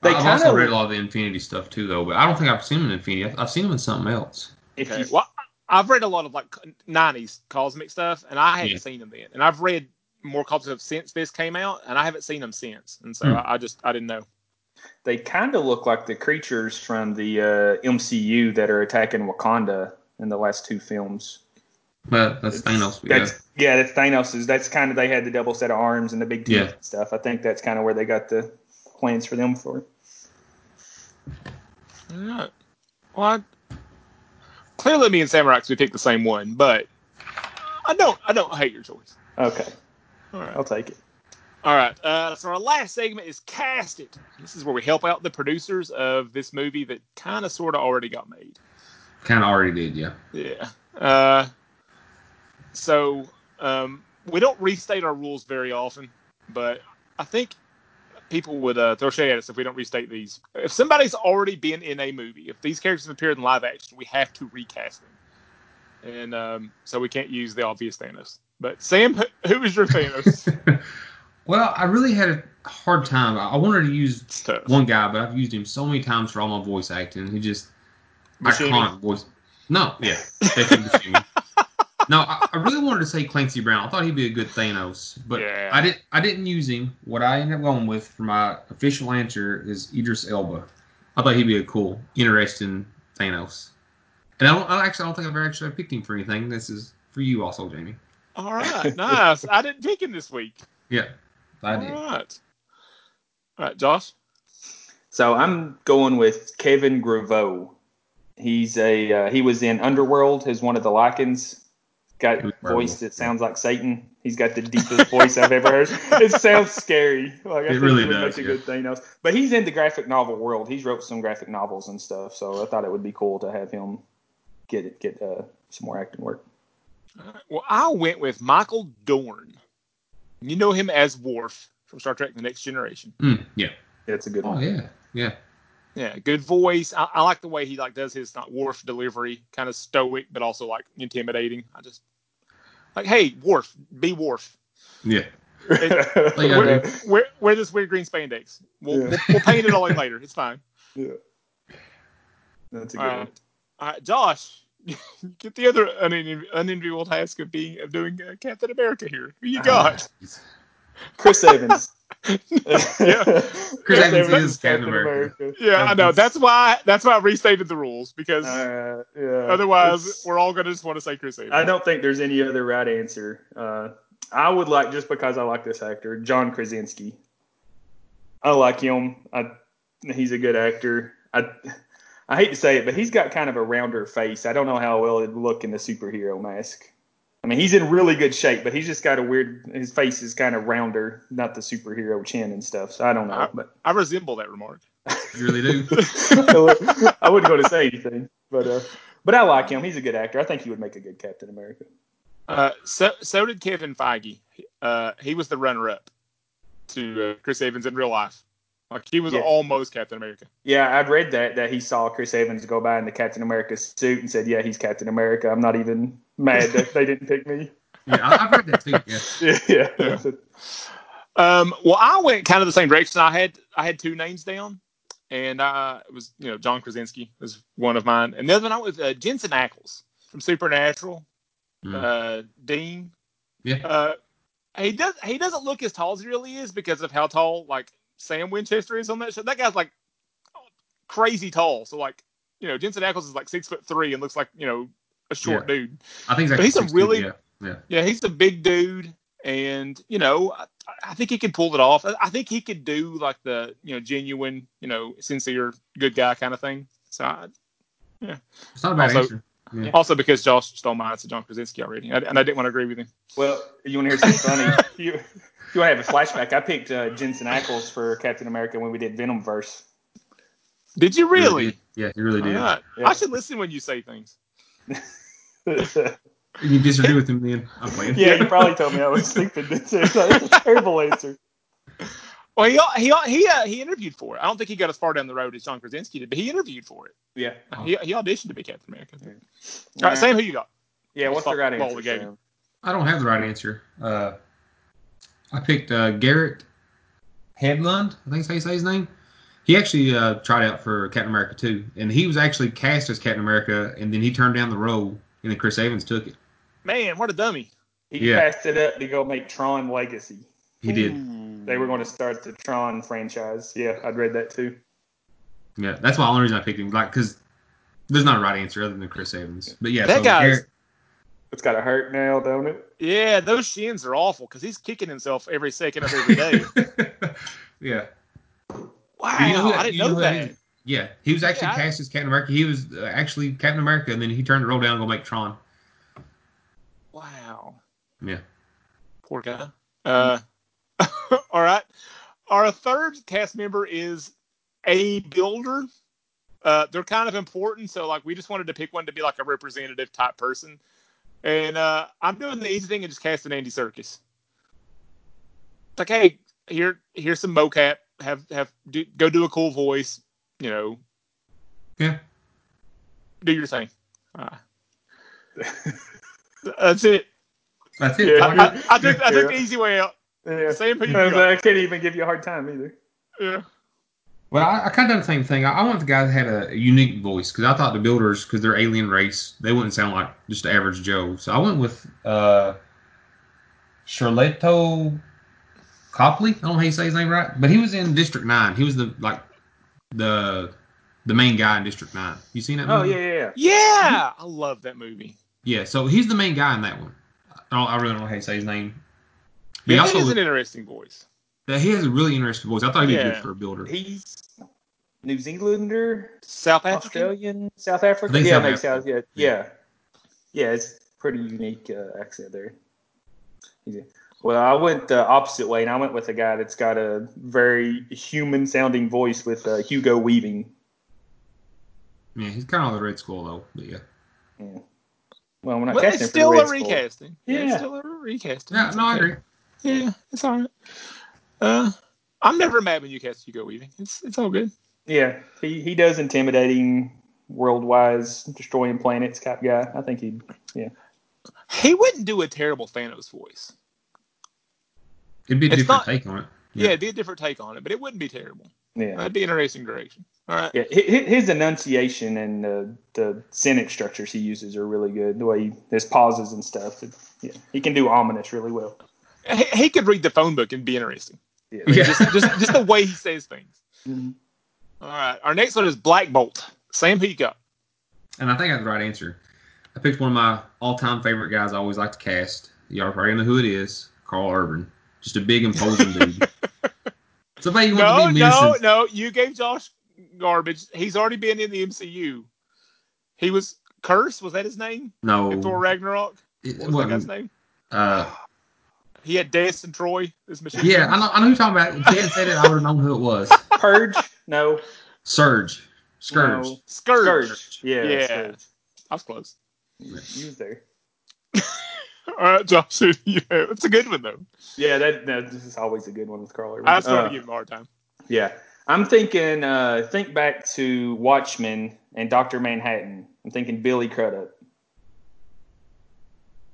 They I've kinda- also read a lot of the Infinity stuff too, though. But I don't think I've seen him in Infinity. I've, I've seen him in something else. If Okay. you, Well, I've read a lot of like '90s cosmic stuff, and I hadn't Yeah. seen them then. And I've read more comics of since this came out, and I haven't seen them since. And so Hmm. I, I just I didn't know. they kind of look like the creatures from the uh, MCU that are attacking Wakanda in the last two films. But that's Thanos. Yeah. That's yeah, that's Thanos. That's kind of they had the double set of arms and the big teeth Yeah. and stuff. I think that's kind of where they got the plans for them for. Yeah. Well, I, clearly me and Samurai we picked the same one, but I don't I don't hate your choice. Okay, All right. I'll take it. All right. Uh, so our last segment is cast it. This is where we help out the producers of this movie that kind of sort of already got made. Kind of already did, yeah. Yeah. Uh, so um, we don't restate our rules very often, but I think people would uh, throw shade at us if we don't restate these. If somebody's already been in a movie, if these characters have appeared in live action, we have to recast them. And um, so we can't use the obvious Thanos. But Sam, who- is your Thanos? Well, I really had a hard time. I I wanted to use one guy, but I've used him so many times for all my voice acting. He just Buscemi? iconic voice. No, yeah. No, I, I really wanted to say Clancy Brown. I thought he'd be a good Thanos, but Yeah. I didn't. I didn't use him. What I ended up going with for my official answer is Idris Elba. I thought he'd be a cool, interesting Thanos. And I don't. I actually I don't think I've ever actually picked him for anything. This is for you also, Jamie. All right, nice. I didn't pick him this week. Yeah, I All did. right. All right, Josh. So I'm going with Kevin Grevioux. He's a uh, he was in Underworld as one of the Lycans. Got He was voice that sounds like Satan. He's got the deepest voice I've ever heard. It sounds scary. Like I It think really he would does, make a yeah. good Thanos. But he's in the graphic novel world. He's wrote some graphic novels and stuff. So I thought it would be cool to have him get get uh, some more acting work. All right, Well, I went with Michael Dorn. You know him as Worf from Star Trek: The Next Generation. Mm, yeah. Yeah, it's a good Oh one. yeah. Yeah. Yeah, good voice. I, I like the way he like does his not Worf delivery, kind of stoic but also like intimidating. I just like, hey, Worf, be Worf. Yeah. It- Like, wear, uh, wear, wear this weird green spandex. We'll, Yeah. we'll, we'll paint it all in later. It's fine. yeah. That's a good right. one. All right, Josh, get the other unen- unenviable task of being of doing uh, Captain America here. Who you got? Chris Evans. Yeah. Chris Evans is Captain America. yeah, I know. That's why. That's why I restated the rules because Uh, yeah. otherwise It's- we're all gonna just want to say Chris Evans. I don't think there's any other right answer. Uh, I would like just because I like this actor, John Krasinski. I like him. I, he's a good actor. I I hate to say it, but he's got kind of a rounder face. I don't know how well it'd look in the superhero mask. I mean, he's in really good shape, but he's just got a weird. His face is kind of rounder, not the superhero chin and stuff. So I don't know, but I resemble that remark. You really do. I wouldn't go to say anything. But uh, but I like him. He's a good actor. I think he would make a good Captain America. Uh, so so did Kevin Feige. Uh, he was the runner-up to uh, Chris Evans in real life. Like he was Yeah. almost Captain America. Yeah, I'd read that that he saw Chris Evans go by in the Captain America suit and said, "Yeah, he's Captain America." I'm not even mad that they didn't pick me. Yeah, I, I've read that too. Yeah. Yeah, Yeah. yeah. Um, well, I went kind of the same direction. I had I had two names down, and uh, it was you know John Krasinski was one of mine, and the other one I went with uh, Jensen Ackles from Supernatural. Mm. Uh, Dean. Yeah. Uh, he does he doesn't look as tall as he really is because of how tall like Sam Winchester is on that show. That guy's like crazy tall. So like you know Jensen Ackles is like six foot three and looks like you know a short dude. I think But he's a really- 60, yeah. Yeah, he's a big dude, and you know, I, I think he could pull it off. I, I think he could do like the you know genuine, you know, sincere, good guy kind of thing. So I, It's not a bad Also- answer. Yeah. also because Josh stole mine, so John Krasinski already, I, and I didn't want to agree with him. Well, you want to hear something funny? You you want to have a flashback? I picked uh, Jensen Ackles for Captain America when we did Venom verse. Did you You really? did. Yeah, you really did. right. Yeah. I should listen when you say things. You disagree with him then? I'm playing. yeah, you probably told me I was stupid. That's a terrible answer. Well, he he he uh, he interviewed for it. I don't think he got as far down the road as John Krasinski did, but he interviewed for it. Yeah. He, he auditioned to be Captain America. Yeah. All right, Sam, who you got? Yeah, what's the right answer? we gave Sam? I don't have the right answer. Uh, I picked uh, Garrett Hedlund. I think that's how you say his name. He actually uh, tried out for Captain America too, and he was actually cast as Captain America, and then he turned down the role, and then Chris Evans took it. Man, what a dummy! He Yeah. passed it up to go make Tron Legacy. He did. Ooh. They were going to start the Tron franchise. Yeah, I'd read that too. Yeah, that's why the only reason I picked him, like, because there's not a right answer other than Chris Evans. But yeah, That so guy's- Garrett, It's got to hurt now, don't it? Yeah, those shins are awful because he's kicking himself every second of every day. yeah. Wow, You know who I didn't you know who that. Yeah, he was actually Yeah, I- cast as Captain America. He was uh, actually Captain America, and then he turned the role down and go make Tron. Wow, Yeah. poor guy. Uh, all right. Our third cast member is a builder. Uh, they're kind of important, so like we just wanted to pick one to be like a representative type person. And uh, I'm doing the easy thing and just casting Andy Serkis. Like, hey, here, here's some mocap. Have have do, go do a cool voice. You know, Yeah. do your thing. Uh, that's it. That's it. Yeah. I, I, I took I took the easy way out. Yeah. Same for you. I can't even give you a hard time either. Yeah. Well, I, I kind of done the same thing. I, I want the guy that had a unique voice because I thought the builders, because they're alien race, they wouldn't sound like just average Joe. So I went with uh, Sharlto Copley. I don't know how you say his name right, but he was in District Nine. He was the like the the main guy in District Nine. You seen that? Oh movie? yeah, yeah, yeah. Yeah, I love that movie. Yeah. So he's the main guy in that one. I, don't, I really don't know how you say his name. But he Yeah, also he has an interesting voice. That he has a really interesting voice. I thought he'd be good for a builder. He's New Zealander, South African. Australian, South Africa. I think Yeah, South Africa. sense. Yeah, yeah, yeah. It's pretty unique uh, accent there. He's a- Well, I went the opposite way, and I went with a guy that's got a very human-sounding voice with uh, Hugo Weaving. Yeah, he's kind of like the Red Skull though. But yeah. Yeah. Well, we're not Well, casting it's for the still Red a recasting. Yeah, it's still a recasting. Yeah. It's No, I agree. Yeah, it's all right. Uh, I'm never mad when you cast Hugo Weaving. It's it's all good. Yeah, he, he does intimidating, world-wide, destroying planets type guy. I think he'd. Yeah. He wouldn't do a terrible Thanos voice. It'd be a It's different not- take on it. Yeah. it'd be a different take on it, but it wouldn't be terrible. Yeah. That'd be an interesting direction. All right. Yeah, hi- hi- his enunciation and the the sentence structures he uses are really good. The way he, his pauses and stuff. It- yeah, he can do ominous really well. He, he could read the phone book and be interesting. Yeah. Yeah. Just, just just the way he says things. Mhm. All right. Our next one is Black Bolt. Sam, who you got? And I think I have the right answer. I picked one of my all-time favorite guys. I always like to cast. Y'all probably know who it is. Karl Urban. Just a big imposing dude. Somebody you want No, to be no, menacing. no. You gave Josh garbage. He's already been in the MCU. He was Curse. Was that his name? No, In Thor Ragnarok. it What was that guy's name? Uh, He had Death and Troy. This machine. yeah, I know, I know who you're talking about. If you hadn't said it, I would have known who it was. Purge? No. Surge. Scourge. No. Scourge. Scourge. Yeah. Yeah. Scourge. I was close. He was there. All right, Josh. who you have? It's a good one though. Yeah, that, that this is always a good one with Karl Urban. I just want Uh, to give him a hard time. Yeah. I'm thinking uh think back to Watchmen and Doctor Manhattan. I'm thinking Billy Crudup.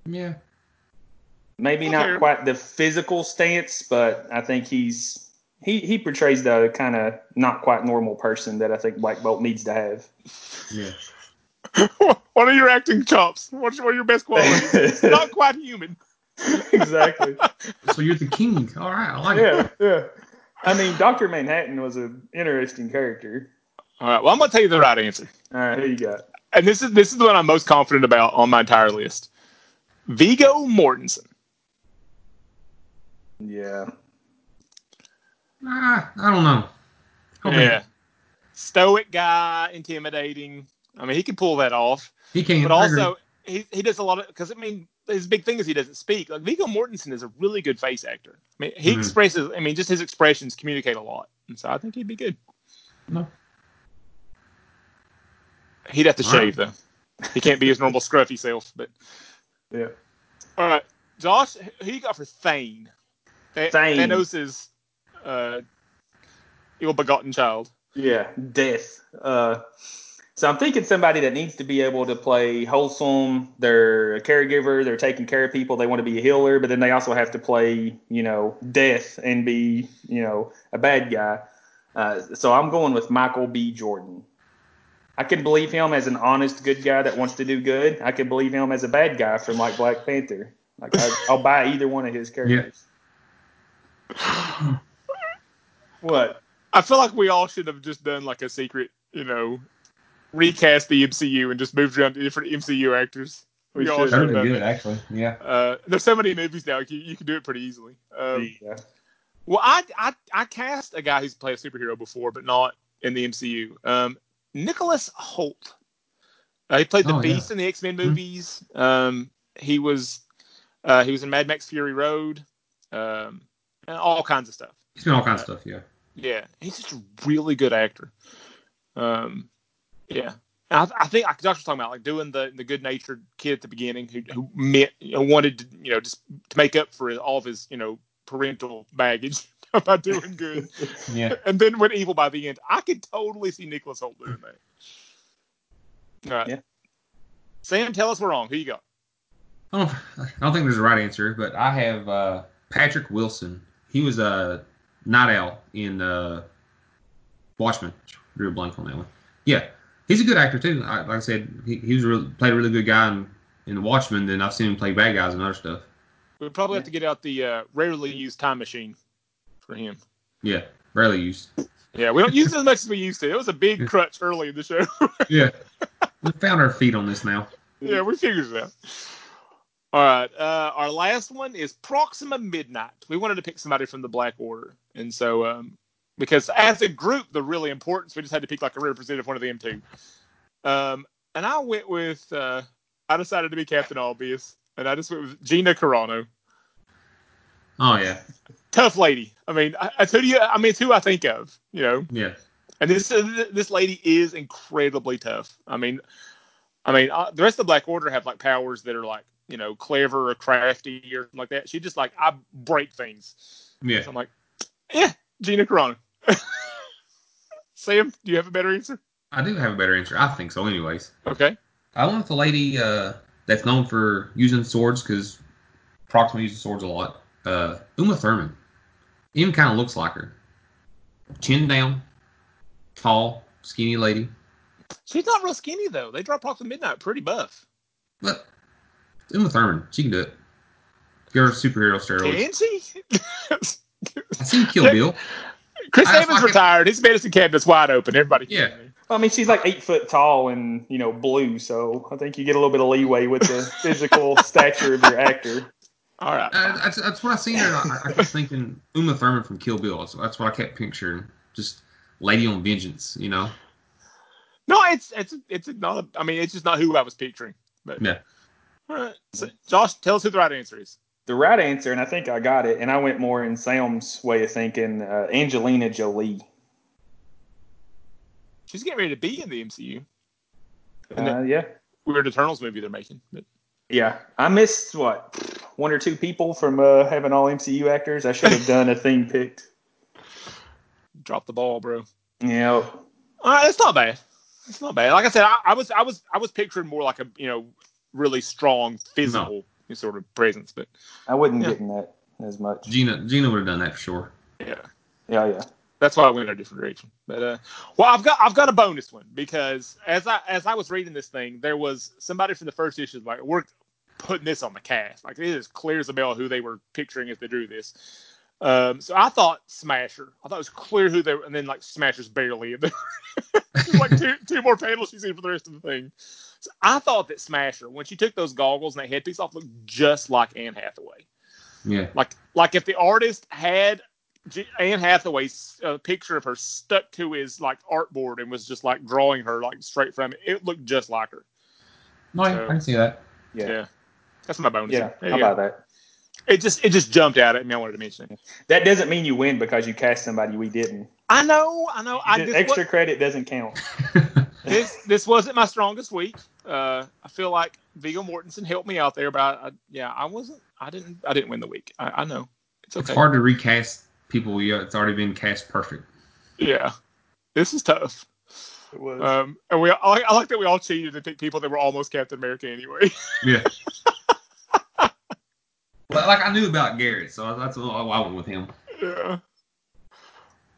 Yeah. Maybe Okay. not quite the physical stance, but I think he's he he portrays the kind of not quite normal person that I think Black Bolt needs to have. Yeah. what are your acting chops? What's what are your best qualities? It's not quite human. exactly. So you're the king. All right. I like Yeah, it. yeah. I mean, Doctor Manhattan was an interesting character. All right. Well, I'm gonna tell you the right answer, All right, who you got? and this is this is the one I'm most confident about on my entire list. Viggo Mortensen. Yeah. Ah, I don't know. I mean, Yeah. Stoic guy, intimidating. I mean, he can pull that off. He can't. but I agree. also he, he does a lot of because I mean his big thing is he doesn't speak. Like Viggo Mortensen is a really good face actor. I mean he Mhm. expresses. I mean just his expressions communicate a lot, and so I think he'd be good. No. He'd have to All right. shave though. He can't be his normal scruffy self. But Yeah. all right, Josh, who you got for Thane? Th- Thane. Thanos is uh, ill-begotten child. Yeah, death. Uh, so I'm thinking somebody that needs to be able to play wholesome. They're a caregiver. They're taking care of people. They want to be a healer, but then they also have to play, you know, death and be, you know, a bad guy. Uh, so I'm going with Michael B. Jordan. I can believe him as an honest, good guy that wants to do good. I can believe him as a bad guy from like Black Panther. Like I, I'll buy either one of his characters. What? I feel like we all should have just done like a secret, you know, recast the MCU and just moved around to different MCU actors. We We all should. should. That would done be that. good, actually. Yeah. Uh, there's so many movies now you, you can do it pretty easily. Um, Yeah. well, I, I I cast a guy who's played a superhero before, but not in the MCU. Um, Nicholas Hoult. Uh, he played the Oh, yeah. Beast in the X Men Mhm. movies. Um, he was uh, he was in Mad Max Fury Road, um, and all kinds of stuff. He's been all kinds of stuff, yeah. Yeah, he's just a really good actor. Um, yeah, And I, I think like Josh was talking about, like doing the the good natured kid at the beginning who who meant you know, wanted to you know just to make up for all of his you know parental baggage by doing good, Yeah. and then went evil by the end. I could totally see Nicholas Hoult doing that. All right, Yeah. Sam, tell us we're wrong. Who you got? I don't, I don't think there's a right answer, but I have uh, Patrick Wilson. He was a Nite Owl in uh, Watchmen. Drew a blank on that one. Yeah, he's a good actor too. I, like I said, he, he was really, played a really good guy in, in Watchmen. Then I've seen him play bad guys and other stuff. We probably have to get out the uh, rarely used time machine for him. Yeah, rarely used. Yeah, we don't use it as much as we used to. It was a big crutch early in the show. Yeah, we found our feet on this now. yeah, we figured it out. All right. Uh, our last one is Proxima Midnight. We wanted to pick somebody from the Black Order, and so um, because as a group they're really important, so we just had to pick like a representative one of them too. Um, and I went with uh, I decided to be Captain Obvious, and I just went with Gina Carano. Oh yeah, Tough lady. I mean, I, I tell you, I mean, it's who I think of. You know, yeah. and this uh, this lady is incredibly tough. I mean, I mean, uh, the rest of the Black Order have like powers that are like you know clever or crafty or something like that. She just like I break things. Yeah. So I'm like, yeah, Gina Carano. Sam, do you have a better answer? I do have a better answer. I think so, anyways. Okay. I went with the lady uh, that's known for using swords because Proxima uses swords a lot. Uh, Uma Thurman. Even kind of looks like her. Chin down, tall, skinny lady. She's not real skinny though. They drop Proxima Midnight pretty buff. But Uma Thurman, she can do it. Give her superhero steroids. Can she? I seen Kill Bill. Chris I- Evans I- retired. His medicine cabinet's wide open. Everybody. Yeah. Well, I mean, she's like eight foot tall and you know blue, so I think you get a little bit of leeway with the physical stature of your actor. All right. Uh, that's, that's what I seen her. I, I kept thinking Uma Thurman from Kill Bill. So that's what I kept picturing. Just lady on vengeance, you know? No, it's it's it's not. I mean, it's just not who I was picturing. But Yeah. All right. So, Josh, tell us who the right answer is. The right answer, and I think I got it, and I went more in Sam's way of thinking. Uh, Angelina Jolie. She's getting ready to be in the MCU. And Uh, yeah, Weird Eternals movie they're making. But yeah. I missed what one or two people from uh, having all MCU actors. I should have done a theme picked. drop the ball, bro. Yeah, All right, it's not bad. It's not bad. Like I said, I, I was I was I was picturing more like a you know really strong physical sort of presence, but I wasn't Yeah. getting that as much. Gina Gina would have done that for sure. yeah. Yeah, yeah. That's why I went in a different direction. But uh, well, I've got I've got a bonus one because as I as I was reading this thing, there was somebody from the first issue like we're putting this on the cast. Like it is clear as a bell who they were picturing as they drew this. Um, so I thought Smasher. I thought it was clear who they were, and then like Smasher's barely in there. There's like two two more panels she's in for the rest of the thing. So I thought that Smasher, when she took those goggles and that headpiece off, looked just like Anne Hathaway. Yeah. Like like if the artist had G- Anne Hathaway's uh, picture of her stuck to his like artboard and was just like drawing her like straight from it, it looked just like her. No, I, I can see that. Yeah. Yeah, that's my bonus. Yeah, how you go. about that? It just it just jumped out at me. I wanted to mention it. That doesn't mean you win because you cast somebody we didn't. I know, I know. I The this, extra wa- credit doesn't count. this this wasn't my strongest week. Uh, I feel like Viggo Mortensen helped me out there, but I, I, yeah, I wasn't. I didn't. I didn't win the week. I, I know. It's okay. It's hard to recast people. Yeah, it's already been cast perfect. Yeah, this is tough. It was. Um, and we I like, I like that we all cheated and picked people that were almost Captain America anyway. Yeah. But like I knew about Garrett, so that's why I went with him. yeah.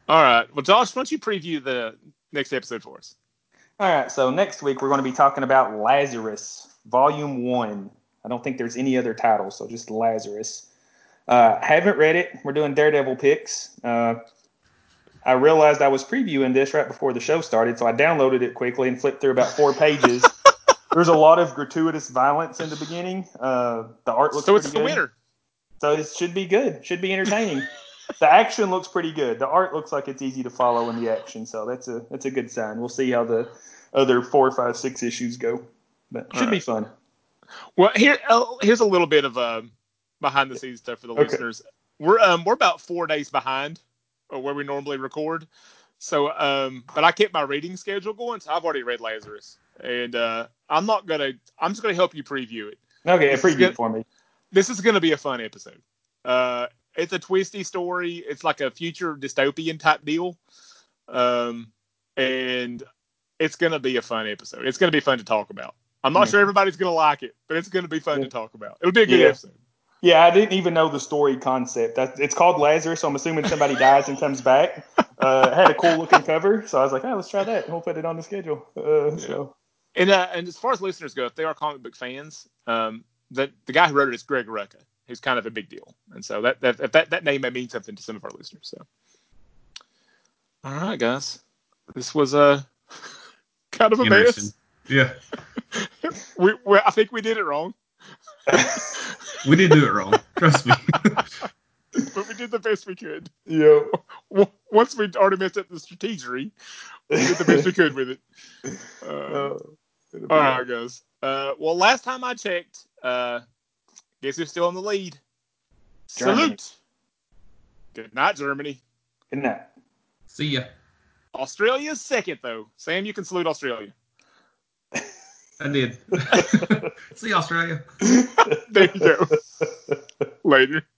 All right. Well, Josh, why don't you preview the next episode for us? All right, so next week we're going to be talking about Lazarus, Volume 1. I don't think there's any other title, so just Lazarus. Uh, haven't read it. We're doing Daredevil picks. Uh, I realized I was previewing this right before the show started, so I downloaded it quickly and flipped through about four pages. there's a lot of gratuitous violence in the beginning. Uh, the art looks so it's pretty the winner. So it should be good. Should be entertaining. the action looks pretty good. The art looks like it's easy to follow in the action. So that's a that's a good sign. We'll see how the other four, five, six issues go. But should be fun. Well, here oh, here's a little bit of um, behind the scenes stuff for the Okay. listeners. We're um we're about four days behind where we normally record. So um, but I kept my reading schedule going, so I've already read Lazarus, and uh, I'm not gonna. I'm just gonna help you preview it. Okay, This is pretty good. good for me. This is gonna be a fun episode. Uh, it's a twisty story. It's like a future dystopian type deal, um, and it's gonna be a fun episode. It's gonna be fun to talk about. I'm not Yeah. sure everybody's gonna like it, but it's gonna be fun Yeah. to talk about. It'll be a good Yeah. episode. Yeah, I didn't even know the story concept. That, it's called Lazarus, so I'm assuming somebody dies and comes back. Uh, it had a cool looking cover, so I was like, oh, let's try that. We'll put it on the schedule. Uh, So And uh, and as far as listeners go, if they are comic book fans, um, the the guy who wrote it is Greg Rucka, who's kind of a big deal, and so that that that, that name may mean something to some of our listeners. So, all right, guys, this was a kind of a mess. Yeah, We, we I think we did it wrong, we did do it wrong. Trust me. but we did the best we could. yeah. Once we'd already messed up the strategery, we did the best we could with it. Uh, Uh, All right, guys. Uh, well, last time I checked, uh, guess who's still in the lead? Germany. Salute. Good night, Germany. Good night. See ya. Australia's second, though. Sam, you can salute Australia. I did. See Australia. There you go. Later.